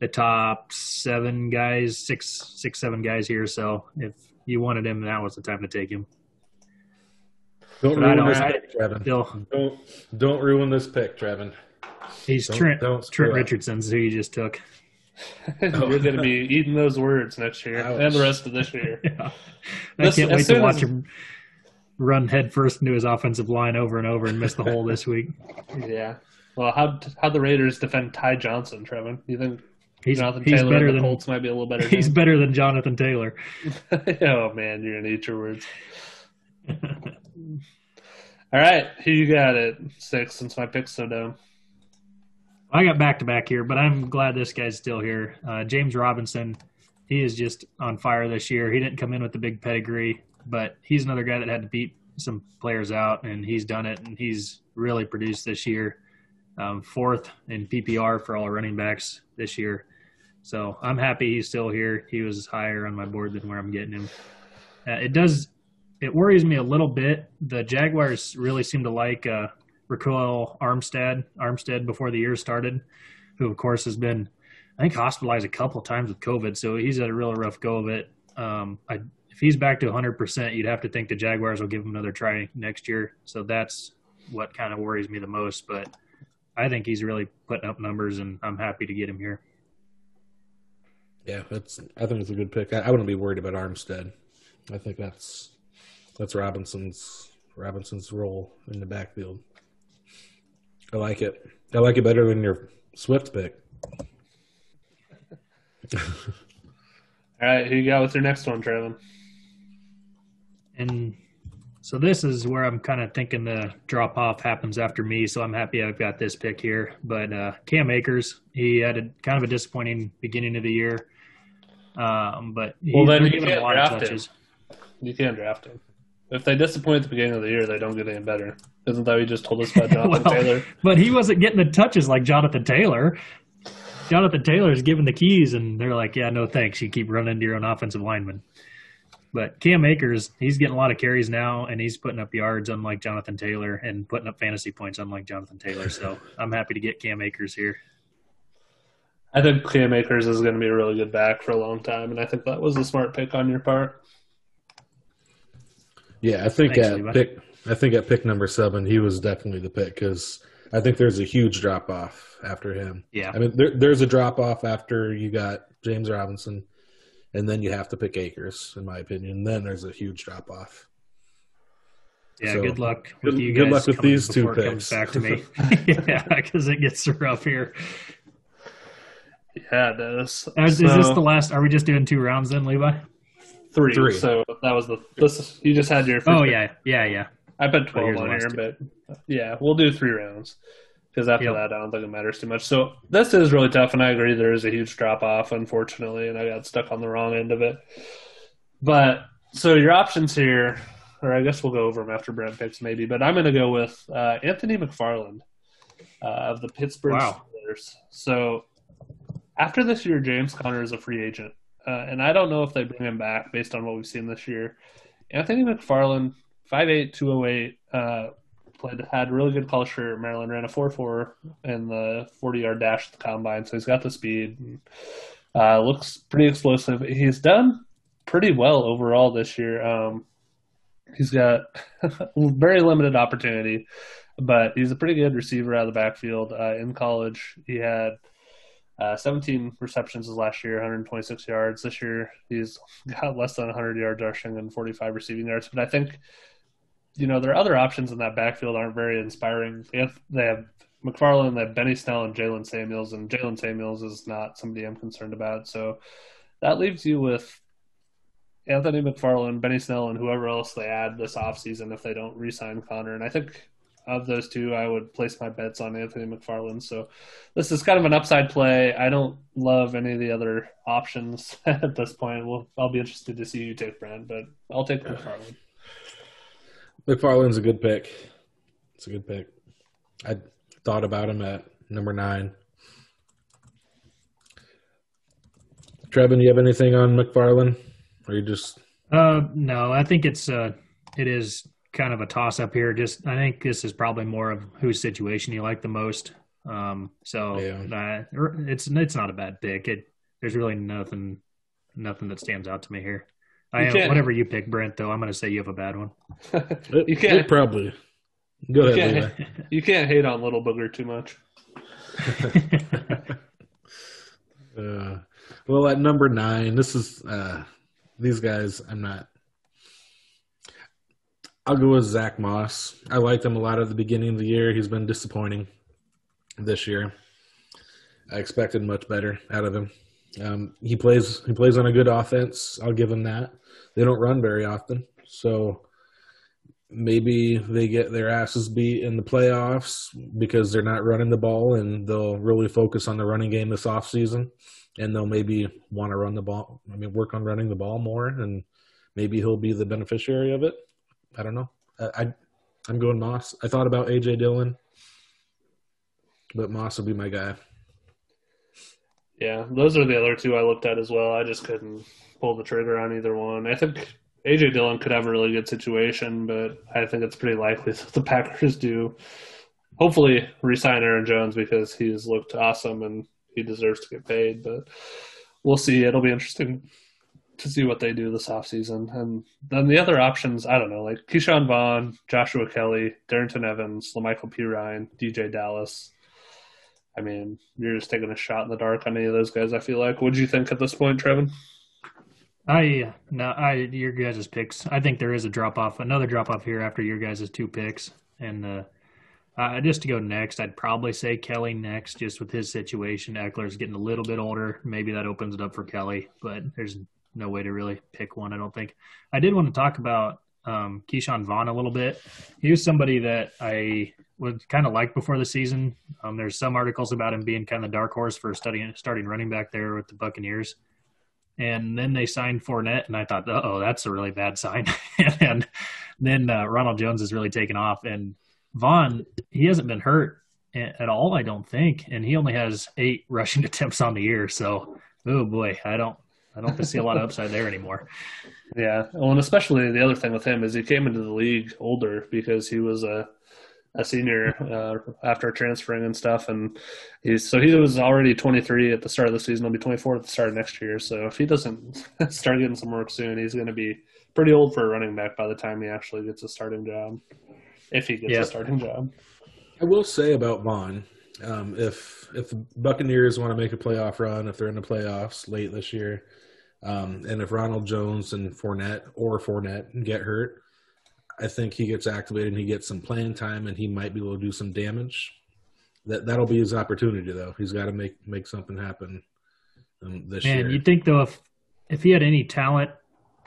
the top seven guys six six seven guys here so if you wanted him now was the time to take him don't but ruin this pick, Trevin. Still, don't don't ruin this pick, Trevin. He's don't, Trent don't Trent Richardson's who you just took. You're going to be eating those words next year Ouch. and the rest of this year. yeah. I this, can't wait to watch as... him run headfirst into his offensive line over and over and miss the hole this week. Yeah. Well, how how the Raiders defend Ty Johnson, Trevin? You think he's, Jonathan he's Taylor better than, Colts might be a little better? He's game? better than Jonathan Taylor. oh man, you're gonna eat your words. All right, who you got it six? Since my pick's so dumb. I got back to back here, but I'm glad this guy's still here. Uh, James Robinson, he is just on fire this year. He didn't come in with the big pedigree, but he's another guy that had to beat some players out, and he's done it, and he's really produced this year. Um, fourth in PPR for all running backs this year. So I'm happy he's still here. He was higher on my board than where I'm getting him. Uh, it does, it worries me a little bit. The Jaguars really seem to like uh, Ryquell Armstead, Armstead before the year started, who of course has been, I think, hospitalized a couple times with COVID. So he's had a real rough go of it. Um, I, if he's back to 100%, you'd have to think the Jaguars will give him another try next year. So that's what kind of worries me the most. But I think he's really putting up numbers, and I'm happy to get him here. Yeah, that's. I think it's a good pick. I, I wouldn't be worried about Armstead. I think that's that's Robinson's Robinson's role in the backfield. I like it. I like it better than your Swift pick. All right, who you got with your next one, Trevin? And so this is where I'm kind of thinking the drop off happens after me. So I'm happy I've got this pick here. But uh, Cam Akers, he had a kind of a disappointing beginning of the year. Um, but he's Well, then you can't a lot draft him. You can't draft him. If they disappoint at the beginning of the year, they don't get any better. Isn't that what you just told us about Jonathan Well, Taylor? But he wasn't getting the touches like Jonathan Taylor. Jonathan Taylor's given the keys, and they're like, "Yeah, no thanks. You keep running to your own offensive lineman." But Cam Akers, he's getting a lot of carries now, and he's putting up yards, unlike Jonathan Taylor, and putting up fantasy points, unlike Jonathan Taylor. So I'm happy to get Cam Akers here. I think Cam Akers is going to be a really good back for a long time, and I think that was a smart pick on your part. Yeah, I think Thanks, at Levi. pick. I think at pick number seven, he was definitely the pick because I think there's a huge drop off after him. Yeah, I mean, there, there's a drop off after you got James Robinson, and then you have to pick Akers, in my opinion. Then there's a huge drop off. yeah. so, good luck with good- you good luck with these two before it comes picks. back to me. yeah, because it gets rough here. Yeah, it does. Is, is this the last? Are we just doing two rounds then, Levi? Three? Three. So that was the. This you just had your. Oh pick. yeah, yeah, yeah. I put Oh, twelve here's on here, last but yeah, we'll do three rounds because after Yep. that, I don't think it matters too much. So this is really tough, and I agree there is a huge drop off, unfortunately, and I got stuck on the wrong end of it. But so your options here, or I guess we'll go over them after Brent picks maybe, but I'm going to go with uh, Anthony McFarland uh, of the Pittsburgh Wow. Steelers. So after this year, James Conner is a free agent, uh, and I don't know if they bring him back based on what we've seen this year. Anthony McFarland, 5'8", 208, uh, played had really good at Maryland, ran a 4-4 in the 40-yard dash at the combine, so he's got the speed. And, uh, looks pretty explosive. He's done pretty well overall this year. Um, he's got very limited opportunity, but he's a pretty good receiver out of the backfield. Uh, in college, he had uh, 17 receptions his last year, 126 yards. This year, he's got less than 100 yards rushing and 45 receiving yards. But I think, you know, their other options in that backfield aren't very inspiring. They have, they have McFarland, they have Benny Snell, and Jalen Samuels, and Jalen Samuels is not somebody I'm concerned about. So that leaves you with Anthony McFarland, Benny Snell, and whoever else they add this offseason if they don't re-sign Conner. And I think of those two, I would place my bets on Anthony McFarland. So this is kind of an upside play. I don't love any of the other options at this point. Well, I'll be interested to see you take Brand, but I'll take McFarland. McFarland's a good pick. It's a good pick. I thought about him at number nine. Trevin, do you have anything on McFarland? Or you just Uh, no, I think it's uh, it is kind of a toss up here. Just I think this is probably more of whose situation you like the most. Um, so Yeah. uh, it's it's not a bad pick. It there's really nothing nothing that stands out to me here. I You am, whatever you pick, Brent. Though I'm going to say you have a bad one. You can't- it probably go You ahead, can't, Levi. you can't hate on Little Booger too much. Uh, well, at number nine, this is uh, these guys. I'm not. I'll go with Zach Moss. I liked him a lot at the beginning of the year. He's been disappointing this year. I expected much better out of him. Um, he plays. He plays on a good offense. I'll give him that. They don't run very often, so maybe they get their asses beat in the playoffs because they're not running the ball and they'll really focus on the running game this offseason and they'll maybe want to run the ball i mean work on running the ball more and maybe he'll be the beneficiary of it i don't know i, I i'm going moss i thought about aj dillon but moss will be my guy Yeah, those are the other two I looked at as well. I just couldn't pull the trigger on either one. I think AJ Dillon could have a really good situation, but I think it's pretty likely that the Packers do hopefully resign Aaron Jones because he's looked awesome and he deserves to get paid. But we'll see. It'll be interesting to see what they do this offseason. And then the other options, I don't know, like Ke'Shawn Vaughn, Joshua Kelley, Darrynton Evans, La'Mical Perine, DJ Dallas. I mean, you're just taking a shot in the dark on any of those guys. I feel like. What do you think at this point, Trevin? I no, I your guys' picks. I think there is a drop off, another drop off here after your guys' two picks, and uh, uh, just to go next, I'd probably say Kelley next, just with his situation. Ekeler's getting a little bit older. Maybe that opens it up for Kelley, but there's no way to really pick one. I don't think. I did want to talk about um, Ke'Shawn Vaughn a little bit. He was somebody that I would kind of like before the season. Um, there's some articles about him being kind of the dark horse for studying, starting running back there with the Buccaneers and then they signed Fournette, and I thought, oh, that's a really bad sign. and then uh, Ronald Jones has really taken off, and Vaughn he hasn't been hurt at all, I don't think, and he only has eight rushing attempts on the year. So, oh boy, I don't, I don't see a lot of upside there anymore. Yeah, well, and especially the other thing with him is he came into the league older because he was a a senior uh, after transferring and stuff, and he's so he was already 23 at the start of the season. He'll be 24 at the start of next year. So if he doesn't start getting some work soon, he's going to be pretty old for a running back by the time he actually gets a starting job. If he gets yep. a starting job, I will say about Vaughn, um, if if the Buccaneers want to make a playoff run, if they're in the playoffs late this year, um, and if Ronald Jones and Fournette or Fournette get hurt, I think he gets activated and he gets some playing time and he might be able to do some damage. That that'll be his opportunity though. He's got to make make something happen um, this Man, year. you'd think though if if he had any talent,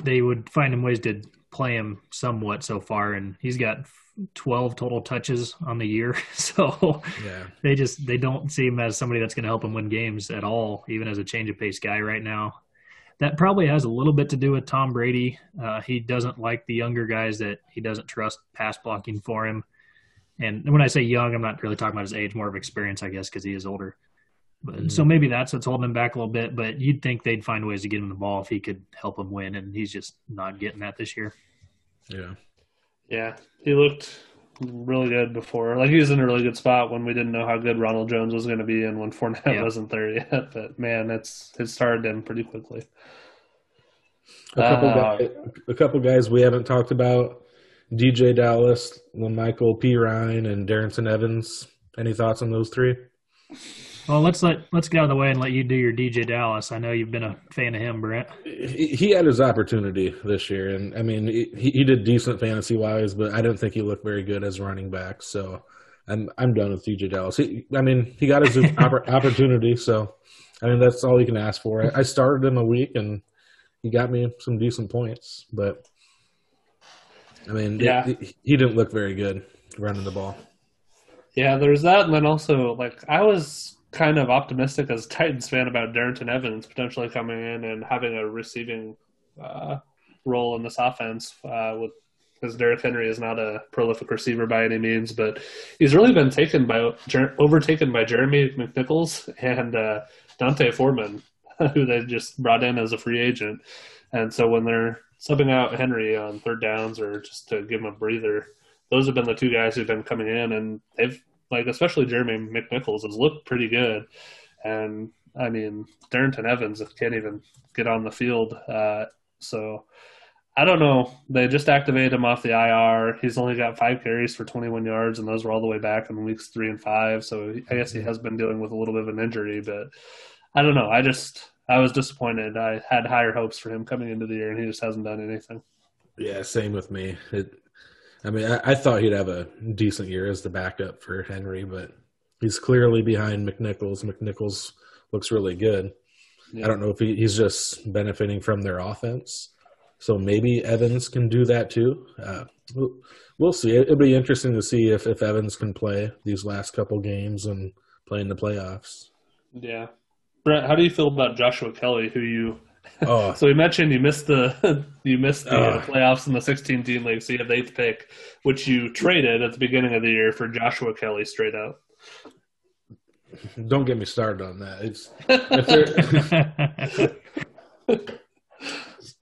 they would find him ways to play him somewhat so far, and he's got 12 total touches on the year. So yeah. they just they don't see him as somebody that's going to help him win games at all, even as a change of pace guy right now that probably has a little bit to do with Tom Brady. Uh, he doesn't like the younger guys that he doesn't trust pass blocking for him. And when I say young, I'm not really talking about his age, more of experience, I guess, because he is older. But mm-hmm. so maybe that's what's holding him back a little bit. But you'd think they'd find ways to get him the ball if he could help him win, and he's just not getting that this year. Yeah, yeah, he looked really good before. Like he was in a really good spot when we didn't know how good Ronald Jones was going to be, and when Fournette yeah. wasn't there yet. But man, it's it started him pretty quickly. A couple, uh, guys, a couple guys we haven't talked about: DJ Dallas, La'Mical Perine, and Darrynton Evans. Any thoughts on those three? Well, let's let let's get out of the way and let you do your DJ Dallas. I know you've been a fan of him, Brent. He, he had his opportunity this year, and I mean, he, he did decent fantasy wise, but I didn't think he looked very good as running back. So, I'm I'm done with DJ Dallas. He, I mean, he got his opportunity, so I mean that's all you can ask for. I, I started him a week, and he got me some decent points, but I mean, yeah, it, he didn't look very good running the ball. Yeah, there's that, and then also like I was kind of optimistic as a Titans fan about Darrynton Evans potentially coming in and having a receiving uh, role in this offense uh, with because Derrick Henry is not a prolific receiver by any means, but he's really been taken by overtaken by Jeremy McNichols and uh, D'Onta Foreman, who they just brought in as a free agent. And so when they're subbing out Henry on third downs or just to give him a breather, those have been the two guys who've been coming in, and they've like especially Jeremy McNichols has looked pretty good, and I mean Darrynton Evans can't even get on the field. Uh, so I don't know. They just activated him off the IR. He's only got five carries for 21 yards, and those were all the way back in weeks three and five. So I guess he has been dealing with a little bit of an injury, but I don't know. I just I was disappointed. I had higher hopes for him coming into the year, and he just hasn't done anything. Yeah, same with me. It I mean, I, I, thought he'd have a decent year as the backup for Henry, but he's clearly behind McNichols. McNichols looks really good. Yeah. I don't know if he, he's just benefiting from their offense. So maybe Evans can do that too. Uh, we'll, we'll, see. It, will be interesting to see if, if Evans can play these last couple games and play in the playoffs. Yeah. Brent, how do you feel about Joshua Kelley, who you Oh. so we mentioned you missed the you missed the uh, playoffs in the 16 team league, so you have the eighth pick, which you traded at the beginning of the year for Joshua Kelley straight out. Don't get me started on that. It's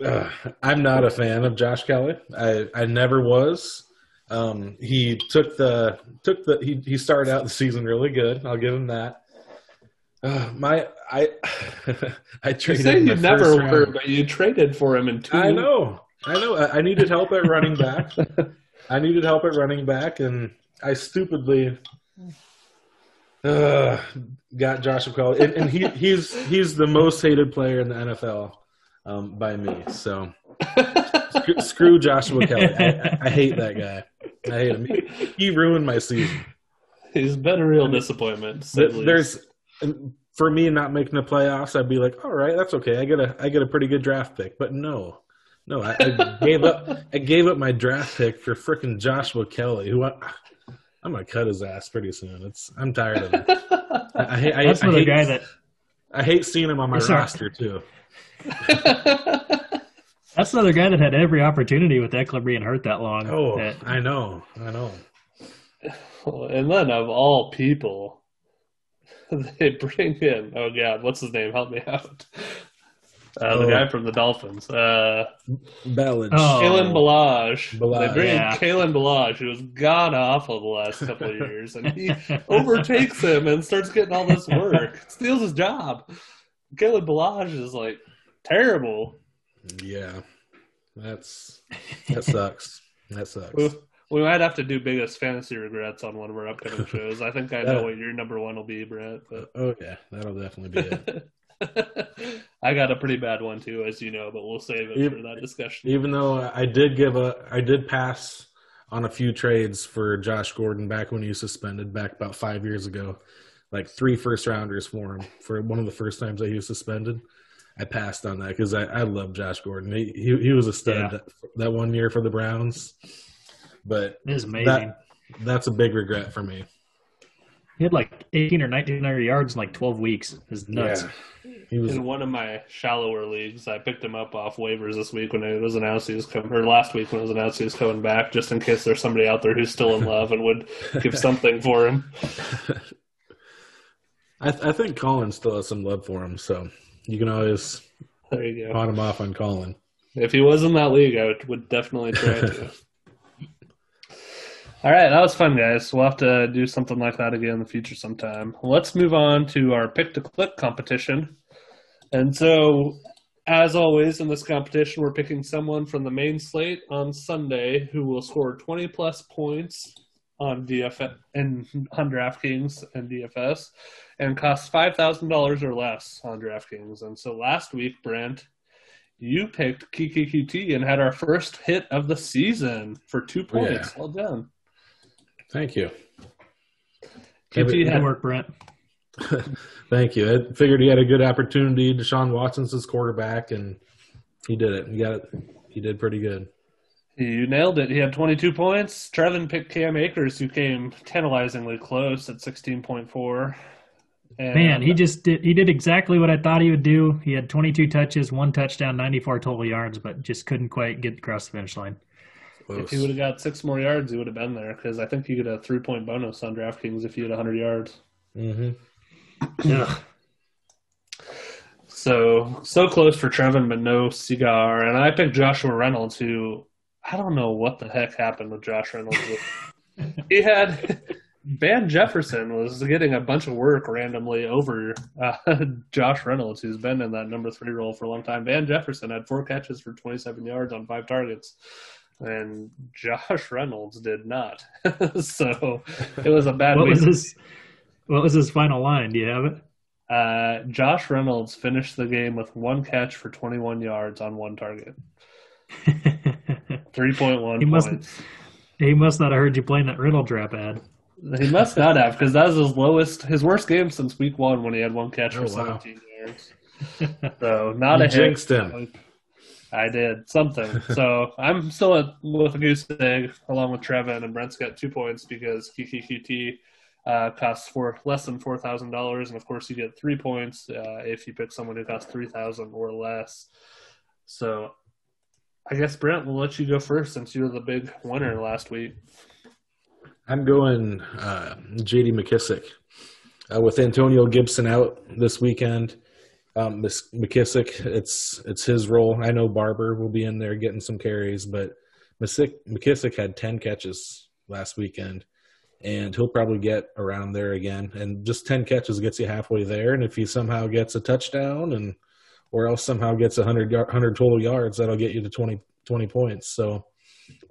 uh, I'm not a fan of Josh Kelley. I I never was. Um, he took the took the he he started out the season really good. I'll give him that. Uh, my I I traded. You say you never were, but you traded for him in two. I know, I know. I, I needed help at running back. I needed help at running back, and I stupidly Uh, got Joshua Kelley, and, and he, he's he's the most hated player in the NFL um, by me. So screw, screw Joshua Kelley. I, I, hate that guy. I hate him. He, he ruined my season. He's been a real disappointment. There's for me not making the playoffs. I'd be like, all right, that's okay. I get a I get a pretty good draft pick. But no, no, I, I gave up. I gave up my draft pick for freaking Joshua Kelley, who I, I'm gonna cut his ass pretty soon. It's I'm tired of it. I, I, That's I, another hate, guy that. I hate seeing him on my roster too. That's another guy that had every opportunity with Ekeler being hurt that long. Oh, that, I know, I know. And then of all people, they bring in oh god, what's his name? Help me out. Uh, the oh. guy from the Dolphins. Uh, Ballage. Oh. Kalen Ballage. Ballage. They bring yeah. in Kalen Ballage, who was god awful the last couple of years, and he overtakes him and starts getting all this work, steals his job. Kalen Ballage is like terrible. Yeah, that's that sucks. that sucks. We, might have to do biggest fantasy regrets on one of our upcoming shows. I think I know what your number one will be, Brent. But... Oh, oh yeah, that'll definitely be it. I got a pretty bad one too, as you know, but we'll save it even, for that discussion. Even though I did give a, I did pass on a few trades for Josh Gordon back when he was suspended, back about five years ago, like three first rounders for him for one of the first times that he was suspended. I passed on that because I, I love Josh Gordon. He, he, he was a stud yeah. that, that, one year for the Browns, but it is amazing. That, that's a big regret for me. He had like 18 or 1900 yards in like 12 weeks. It's nuts. Yeah. He was in one of my shallower leagues. I picked him up off waivers this week when it was announced he was coming, or last week when it was announced he was coming back, just in case there's somebody out there who's still in love and would give something for him. I, th- I think Colin still has some love for him, so you can always there you go. pot him off on Colin. If he was in that league, I would, would definitely try to. All right, that was fun, guys. We'll have to do something like that again in the future sometime. Let's move on to our pick to click competition. And so, as always in this competition, we're picking someone from the main slate on Sunday who will score 20 plus points on DFS and on DraftKings and DFS and thousand dollars or less on DraftKings. And so last week, Brent, you picked Keke Coutee and had our first hit of the season for two oh, points. Yeah. Well done. Thank you. Good had... work, Brent. Thank you. I figured he had a good opportunity. Deshaun Watson's his quarterback, and he did it. He got it. He did pretty good. You nailed it. He had 22 points. Trevin picked Cam Akers, who came tantalizingly close at 16.4. And Man, he just did. He did exactly what I thought he would do. He had 22 touches, one touchdown, 94 total yards, but just couldn't quite get across the finish line. Close. If he would have got six more yards, he would have been there because I think you get a three point bonus on DraftKings if you had 100 yards. Mm-hmm. yeah. So so close for Trevin, but no cigar. And I picked Joshua Reynolds, who I don't know what the heck happened with Josh Reynolds. he had Van Jefferson was getting a bunch of work randomly over uh, Josh Reynolds, who's been in that number three role for a long time. Van Jefferson had four catches for 27 yards on five targets and Josh Reynolds did not. so it was a bad. what was his What was his final line? Do you have it? Uh, Josh Reynolds finished the game with one catch for 21 yards on one target. 3.1 he must, He must not have heard you playing that riddle trap ad. He must not have, because that was his lowest, his worst game since week one when he had one catch oh, for wow. 17 yards. So not you a jinxed him. I did something. so I'm still at, with a goose egg along with Trevin, and Brent's got two points because Keke Coutee uh, costs for less than four thousand dollars, and of course you get three points uh, if you pick someone who costs three thousand or less. So I guess Brent, we'll let you go first since you were the big winner last week. I'm going uh, J.D. McKissick uh, with Antonio Gibson out this weekend um, McKissick, it's it's his role. I know Barber will be in there getting some carries, but McKissick had ten catches last weekend, and he'll probably get around there again. And just ten catches gets you halfway there. And if he somehow gets a touchdown, and or else somehow gets 100, 100 total yards, that'll get you to 20, 20 points. So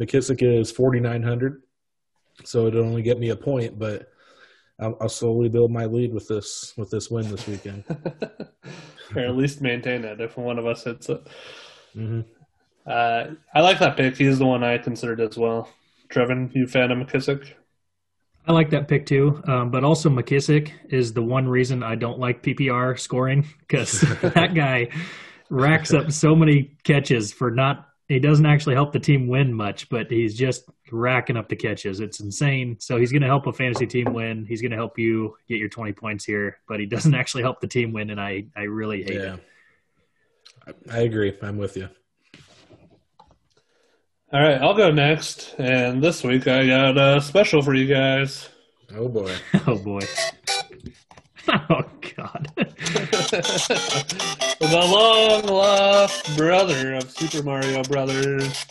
McKissick is forty nine hundred, so it'll only get me a point, but I'll, I'll slowly build my lead with this with this win this weekend. or at least maintain it if one of us hits it. hmm Uh, I like that pick. He's the one I considered as well. Trevin, you fan of McKissick? I like that pick too, um, but also McKissick is the one reason I don't like PPR scoring because that guy racks up so many catches for not. He doesn't actually help the team win much, but he's just racking up the catches. It's insane. So he's going to help a fantasy team win. He's going to help you get your 20 points here, but he doesn't actually help the team win, and I I really hate Yeah, it. I, I agree. I'm with you. All right, I'll go next. And this week I got a special for you guys. Oh boy. Oh boy. Oh god. the long lost brother of Super Mario Brothers,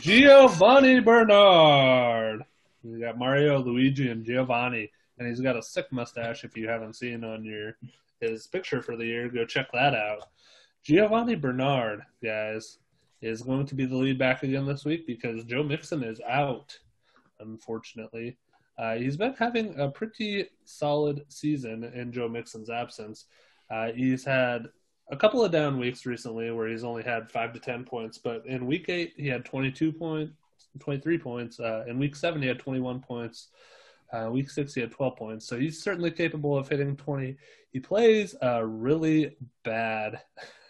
Giovani Bernard. We got Mario, Luigi, and Giovani, and he's got a sick mustache. If you haven't seen on your his picture for the year, go check that out. Giovani Bernard, guys, is going to be the lead back again this week because Joe Mixon is out, unfortunately. Uh, he's been having a pretty solid season in Joe Mixon's absence. Uh, he's had a couple of down weeks recently where he's only had five to ten points, but in week eight he had 22 points, 23 points. Uh, in week seven he had 21 points. Uh, week six he had 12 points, so he's certainly capable of hitting 20. He plays a really bad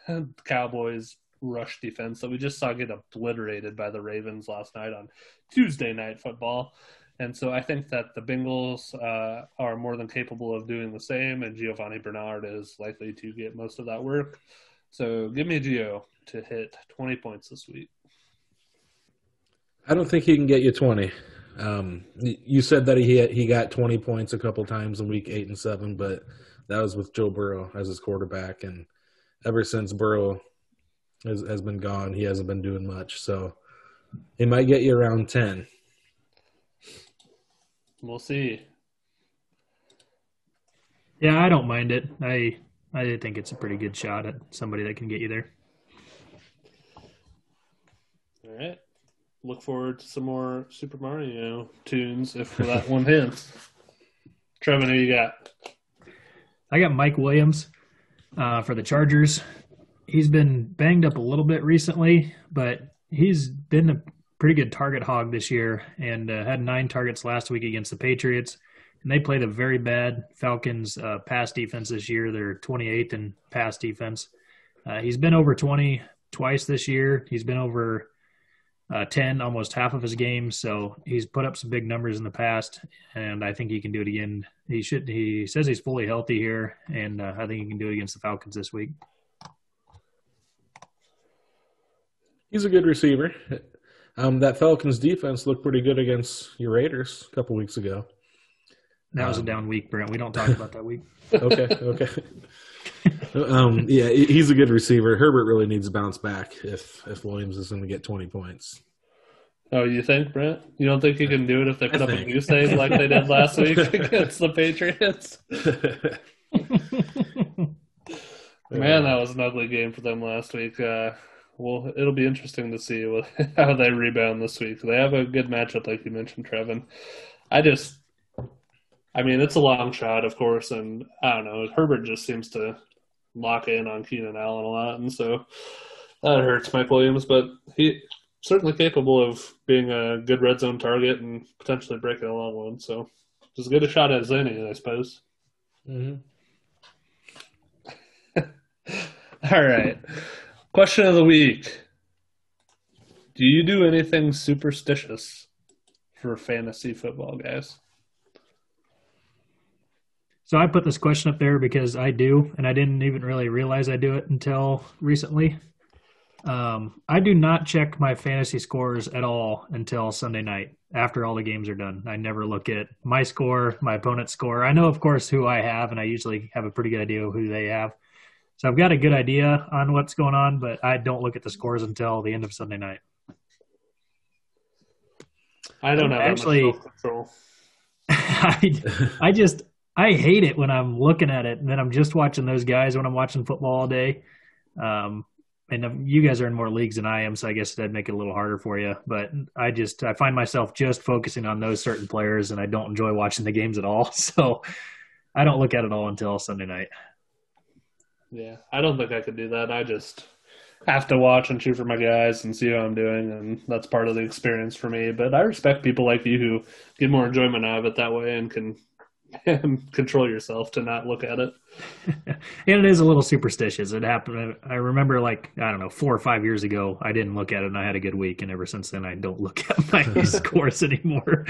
Cowboys rush defense that we just saw get obliterated by the Ravens last night on Tuesday Night Football. And so I think that the Bengals uh, are more than capable of doing the same, and Giovani Bernard is likely to get most of that work. So give me Gio to hit 20 points this week. I don't think he can get you 20. Um, you said that he he got 20 points a couple times in week eight and seven, but that was with Joe Burrow as his quarterback, and ever since Burrow has has been gone, he hasn't been doing much. So he might get you around 10. We'll see. Yeah, I don't mind it. I I think it's a pretty good shot at somebody that can get you there. All right. Look forward to some more Super Mario tunes if that one hits. Trevin, who you got? I got Mike Williams uh, for the Chargers. He's been banged up a little bit recently, but he's been a pretty good target hog this year and uh, had nine targets last week against the Patriots. And they played a very bad Falcons uh, pass defense this year. They're 28th in pass defense. Uh, he's been over 20 twice this year. He's been over uh, 10 almost half of his games. So he's put up some big numbers in the past, and I think he can do it again. He should. He says he's fully healthy here, and uh, I think he can do it against the Falcons this week. He's a good receiver. Um, that Falcons defense looked pretty good against your Raiders a couple weeks ago. That was a Um, down week, Brent. We don't talk about that week. Okay, okay. um, yeah, he's a good receiver. Herbert really needs to bounce back if if Williams is going to get 20 points. Oh, you think, Brent? You don't think you can do it if they put I up a think. goose egg like they did last week against the Patriots? Man, that was an ugly game for them last week. Uh, well, it'll be interesting to see what, how they rebound this week. They have a good matchup, like you mentioned, Trevin. I just, I mean, it's a long shot, of course, and I don't know. Herbert just seems to lock in on Keenan Allen a lot, and so that hurts Mike Williams. But he certainly capable of being a good red zone target and potentially breaking a long one. So, as good a shot as any, I suppose. hmm All right. Question of the week. Do you do anything superstitious for fantasy football, guys? So I put this question up there because I do, and I didn't even really realize I do it until recently. Um, I do not check my fantasy scores at all until Sunday night after all the games are done. I never look at my score, my opponent's score. I know, of course, who I have, and I usually have a pretty good idea who they have. So I've got a good idea on what's going on, but I don't look at the scores until the end of Sunday night. I don't know. Actually- that much self-control. I, I just I hate it when I'm looking at it and then I'm just watching those guys when I'm watching football all day. Um, and you guys are in more leagues than I am, so I guess that'd make it a little harder for you. But I just I find myself just focusing on those certain players, and I don't enjoy watching the games at all. So I don't look at it all until Sunday night. Yeah, I don't think I could do that. I just have to watch and cheer for my guys and see how I'm doing, and that's part of the experience for me. But I respect people like you who get more enjoyment out of it that way and can control yourself to not look at it. and it is a little superstitious. It happened. I remember, like I don't know, four or five years ago, I didn't look at it, and I had a good week. And ever since then, I don't look at my scores anymore.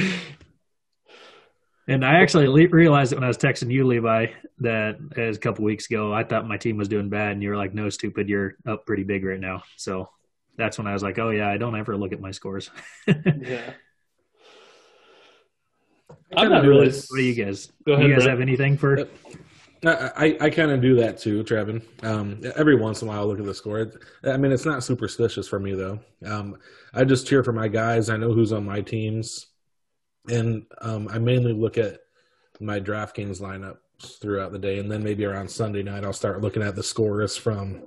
And I actually le- realized it when I was texting you, Levi, that as a couple weeks ago, I thought my team was doing bad, and you were like, "No, stupid, you're up pretty big right now." So that's when I was like, "Oh yeah, I don't ever look at my scores." yeah. I'm not really. What do you guys? Go ahead, you guys Brett. have anything for? Uh, I, I kind of do that too, Trevin. Um, every once in a while, I look at the score. I mean, it's not superstitious for me though. Um, I just cheer for my guys. I know who's on my teams, and um, I mainly look at my DraftKings lineups throughout the day, and then maybe around Sunday night, I'll start looking at the scores from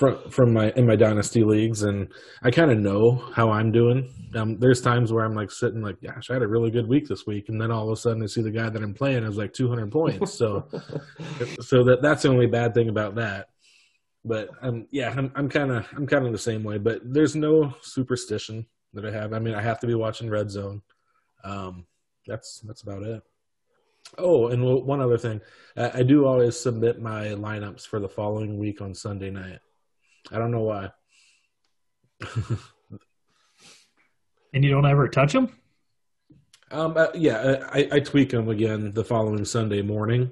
from from my in my dynasty leagues, and I kind of know how I'm doing. Um, there's times where I'm like sitting like, gosh, I had a really good week this week, and then all of a sudden I see the guy that I'm playing is like 200 points. So, so that that's the only bad thing about that. But um, yeah, I'm I'm kind of I'm kind of the same way. But there's no superstition that I have. I mean, I have to be watching Red Zone. Um, that's that's about it. Oh, and one other thing, I do always submit my lineups for the following week on Sunday night. I don't know why. and you don't ever touch them? Um, uh, yeah, uh, I, I, tweak them again the following Sunday morning,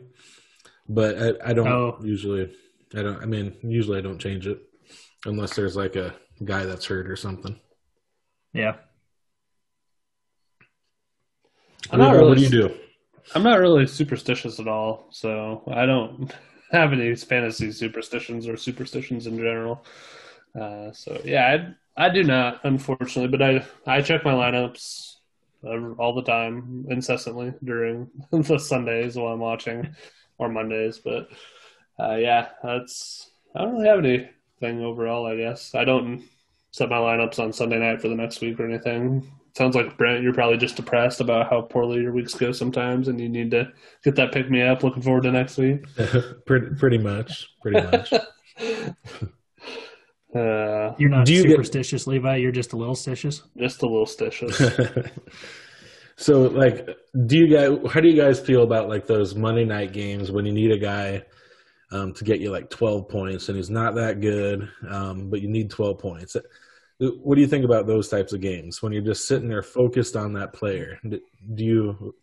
but I, I don't oh. usually. I don't. I mean, usually I don't change it unless there's like a guy that's hurt or something. Yeah. I'm not really, what do you do? I'm not really superstitious at all, so I don't have any fantasy superstitions or superstitions in general. Uh, so yeah, I, I do not, unfortunately, but I I check my lineups all the time, incessantly during the Sundays while I'm watching, or Mondays. But uh, yeah, that's I don't really have anything overall. I guess I don't set my lineups on Sunday night for the next week or anything sounds like Brent, you're probably just depressed about how poorly your weeks go sometimes, and you need to get that pick me up. Looking forward to next week. pretty, pretty much, pretty much. Uh, you're not superstitious, get, Levi. You're just a little stitious. Just a little stitious. so, like, do you guys? How do you guys feel about like those Monday night games when you need a guy um, to get you like 12 points, and he's not that good, um, but you need 12 points? What do you think about those types of games when you're just sitting there focused on that player? Do you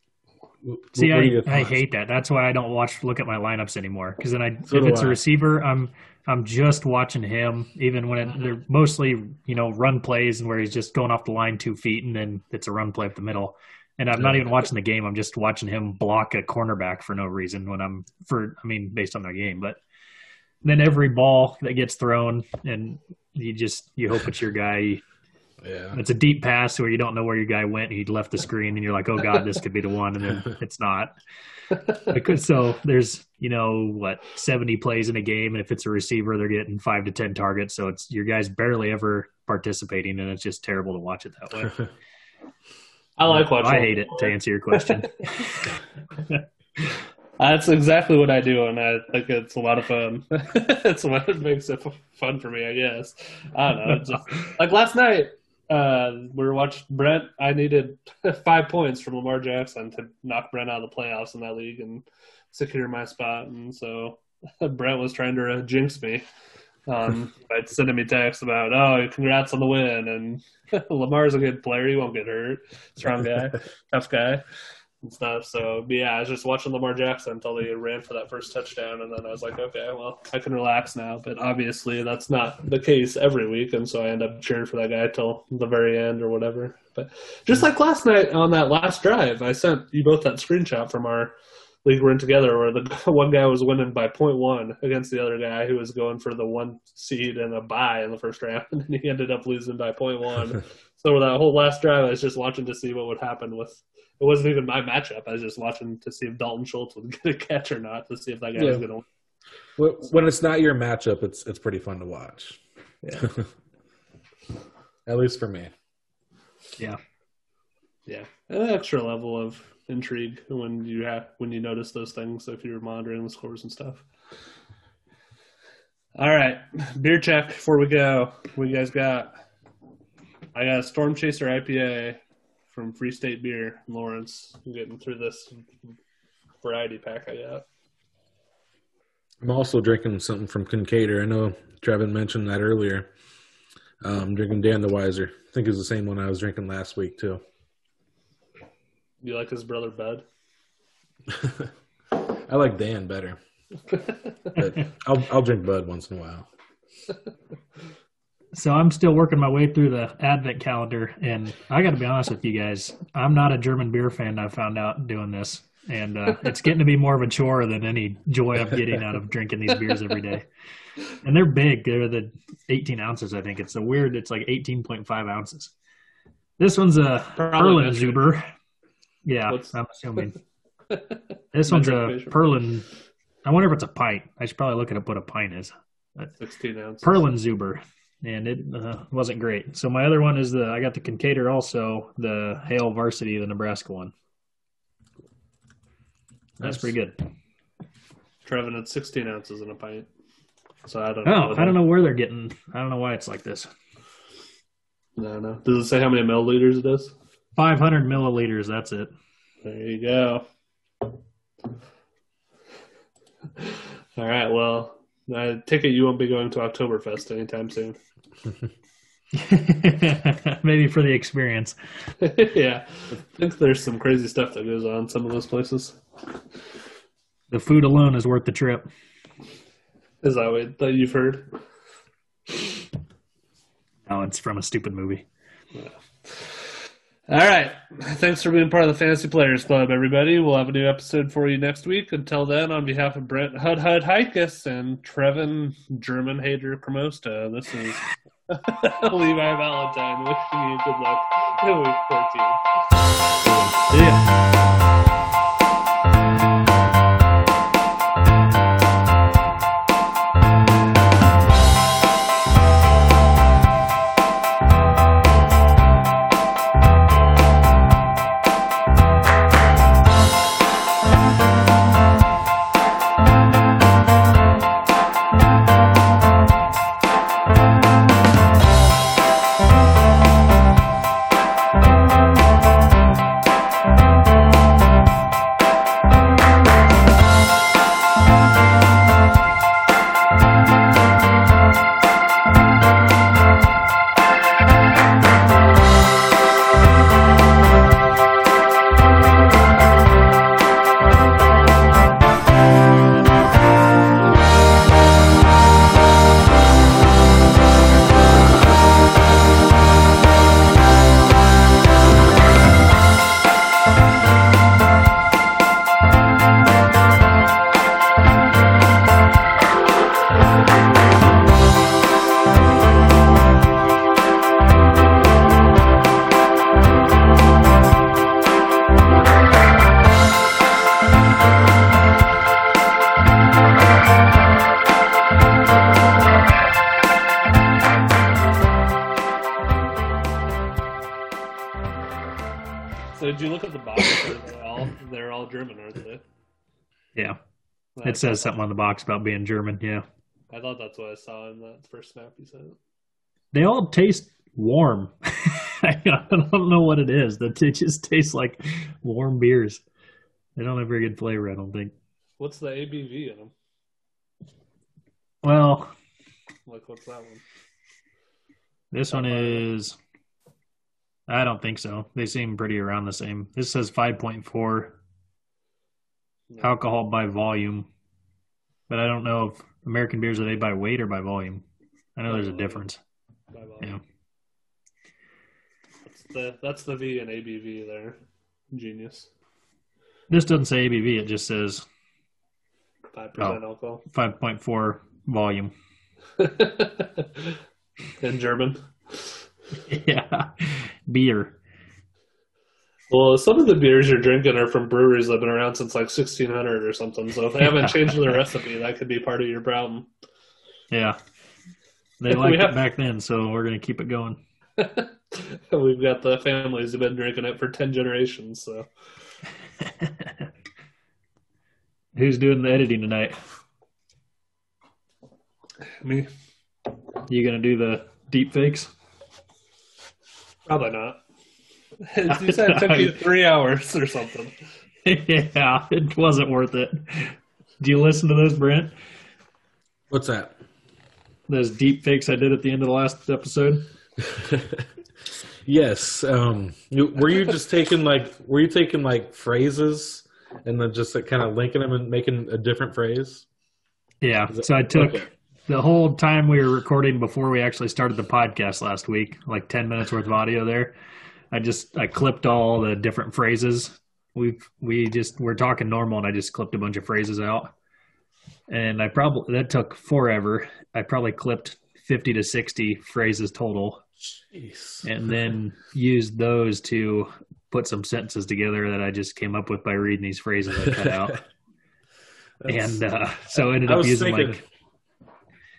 see? I, I hate that. That's why I don't watch look at my lineups anymore. Because then I, so if it's I. a receiver, I'm I'm just watching him. Even when it, they're mostly you know run plays and where he's just going off the line two feet and then it's a run play up the middle. And I'm not even watching the game. I'm just watching him block a cornerback for no reason when I'm for I mean based on their game, but then every ball that gets thrown and you just you hope it's your guy. Yeah. It's a deep pass where you don't know where your guy went. He left the screen, and you're like, "Oh God, this could be the one," and then it's not. so there's you know what 70 plays in a game, and if it's a receiver, they're getting five to ten targets. So it's your guys barely ever participating, and it's just terrible to watch it that way. I like watching. I hate it. To answer your question. That's exactly what I do, and I think it's a lot of fun. it's what makes it fun for me, I guess. I don't know. Just, like last night, uh, we were watching Brent. I needed five points from Lamar Jackson to knock Brent out of the playoffs in that league and secure my spot. And so Brent was trying to uh, jinx me um, by sending me texts about, "Oh, congrats on the win," and Lamar's a good player. He won't get hurt. Strong guy, tough guy and stuff. So yeah, I was just watching Lamar Jackson until he ran for that first touchdown, and then I was like, okay, well, I can relax now. But obviously, that's not the case every week, and so I end up cheering for that guy till the very end or whatever. But just like last night on that last drive, I sent you both that screenshot from our league we're in together, where the one guy was winning by point one against the other guy who was going for the one seed and a bye in the first round, and he ended up losing by point one. so that whole last drive, I was just watching to see what would happen with it wasn't even my matchup. I was just watching to see if Dalton Schultz would get a catch or not to see if that guy yeah. was going to win. When it's not your matchup, it's it's pretty fun to watch. Yeah. At least for me. Yeah. Yeah, an extra level of intrigue when you have when you notice those things if you're monitoring the scores and stuff. All right, beer check before we go. What you guys got? I got a Storm Chaser IPA from Free State Beer, Lawrence. I'm getting through this variety pack I got. I'm also drinking something from Kinkaider. I know Trevin mentioned that earlier. Um, drinking Dan the Wiser. I think it's the same one I was drinking last week too. You like his brother Bud? I like Dan better. but I'll I'll drink Bud once in a while. So I'm still working my way through the advent calendar, and I got to be honest with you guys. I'm not a German beer fan. I found out doing this, and uh, it's getting to be more of a chore than any joy I'm getting out of drinking these beers every day. And they're big. They're the 18 ounces. I think it's a weird. It's like 18.5 ounces. This one's a Perlin. Zuber. Yeah, What's- I'm assuming this one's a. Perlin. I wonder if it's a pint. I should probably look at what a pint is. 16 ounces. Perlin Zuber, and it uh, wasn't great. So my other one is the I got the Kinkaider also the Hail Varsity, the Nebraska one. That's pretty good. Trevin, it's 16 ounces in a pint. So I don't know. Oh, I don't know where they're getting. I don't know why it's like this. No, no. Does it say how many milliliters it is? 500 milliliters. That's it. There you go. All right. Well, I take it you won't be going to Oktoberfest anytime soon. Maybe for the experience. yeah. I think there's some crazy stuff that goes on in some of those places. The food alone is worth the trip. Is that what that you've heard? Oh, it's from a stupid movie. All right. Thanks for being part of the Fantasy Players Club, everybody. We'll have a new episode for you next week. Until then, on behalf of Brent Hud Hud Heikes and Trevin German Hater Cremosta, this is Levi Valentine wishing you good luck in week 14. See It says something on the box about being German. Yeah. I thought that's what I saw in that first snap you said. They all taste warm. I don't know what it is. That They just taste like warm beers. They don't have very good flavor, I don't think. What's the ABV in them? Well, Like, what's that one? this one is. I don't think so. They seem pretty around the same. This says 5.4 No, alcohol by volume, but I don't know if American beers are they by weight or by volume. I know there's a difference. by volume. Yeah. That's the that's the V and ABV there. Genius. This doesn't say ABV. It just says Five percent Oh. alcohol. 5.4 volume. in German. yeah, beer. Well, some of the beers you're drinking are from breweries that have been around since like 1600 or something. So if they haven't changed their recipe, that could be part of your problem. Yeah. They liked have- it back then, so we're gonna keep it going. We've got the families who've been drinking it for ten generations. So Who's doing the editing tonight? me, You gonna do the deep fakes? probably not. you said it took you three hours or something. yeah, it wasn't worth it. Do you listen to those, Brent? What's that? Those deep fakes I did at the end of the last episode? yes. Um, were you just taking like were you taking like phrases and then just like, kind of linking them and making a different phrase? Yeah. Is it- So I took okay. the whole time we were recording before we actually started the podcast last week, like 10 minutes worth of audio there. I just I clipped all the different phrases. We we just we're talking normal and I just clipped a bunch of phrases out. And I probably that took forever. I probably clipped 50 to 60 phrases total Jeez. and then used those to put some sentences together that I just came up with by reading these phrases I cut out. And uh, so I ended I up using thinking-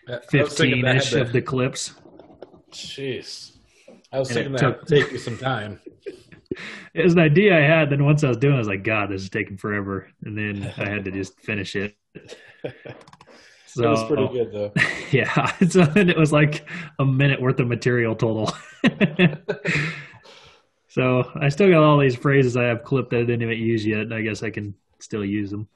like I was thinking 15 that ish of the clips. Jeez. I was And thinking that took- take you some time. It was an idea I had. Then once I was doing, it, I was like, God, this is taking forever. And then I had to just finish it. So it was pretty good though. yeah. So then it was like a minute worth of material total. so I still got all these phrases I have clipped that I didn't even use yet. and I guess I can still use them.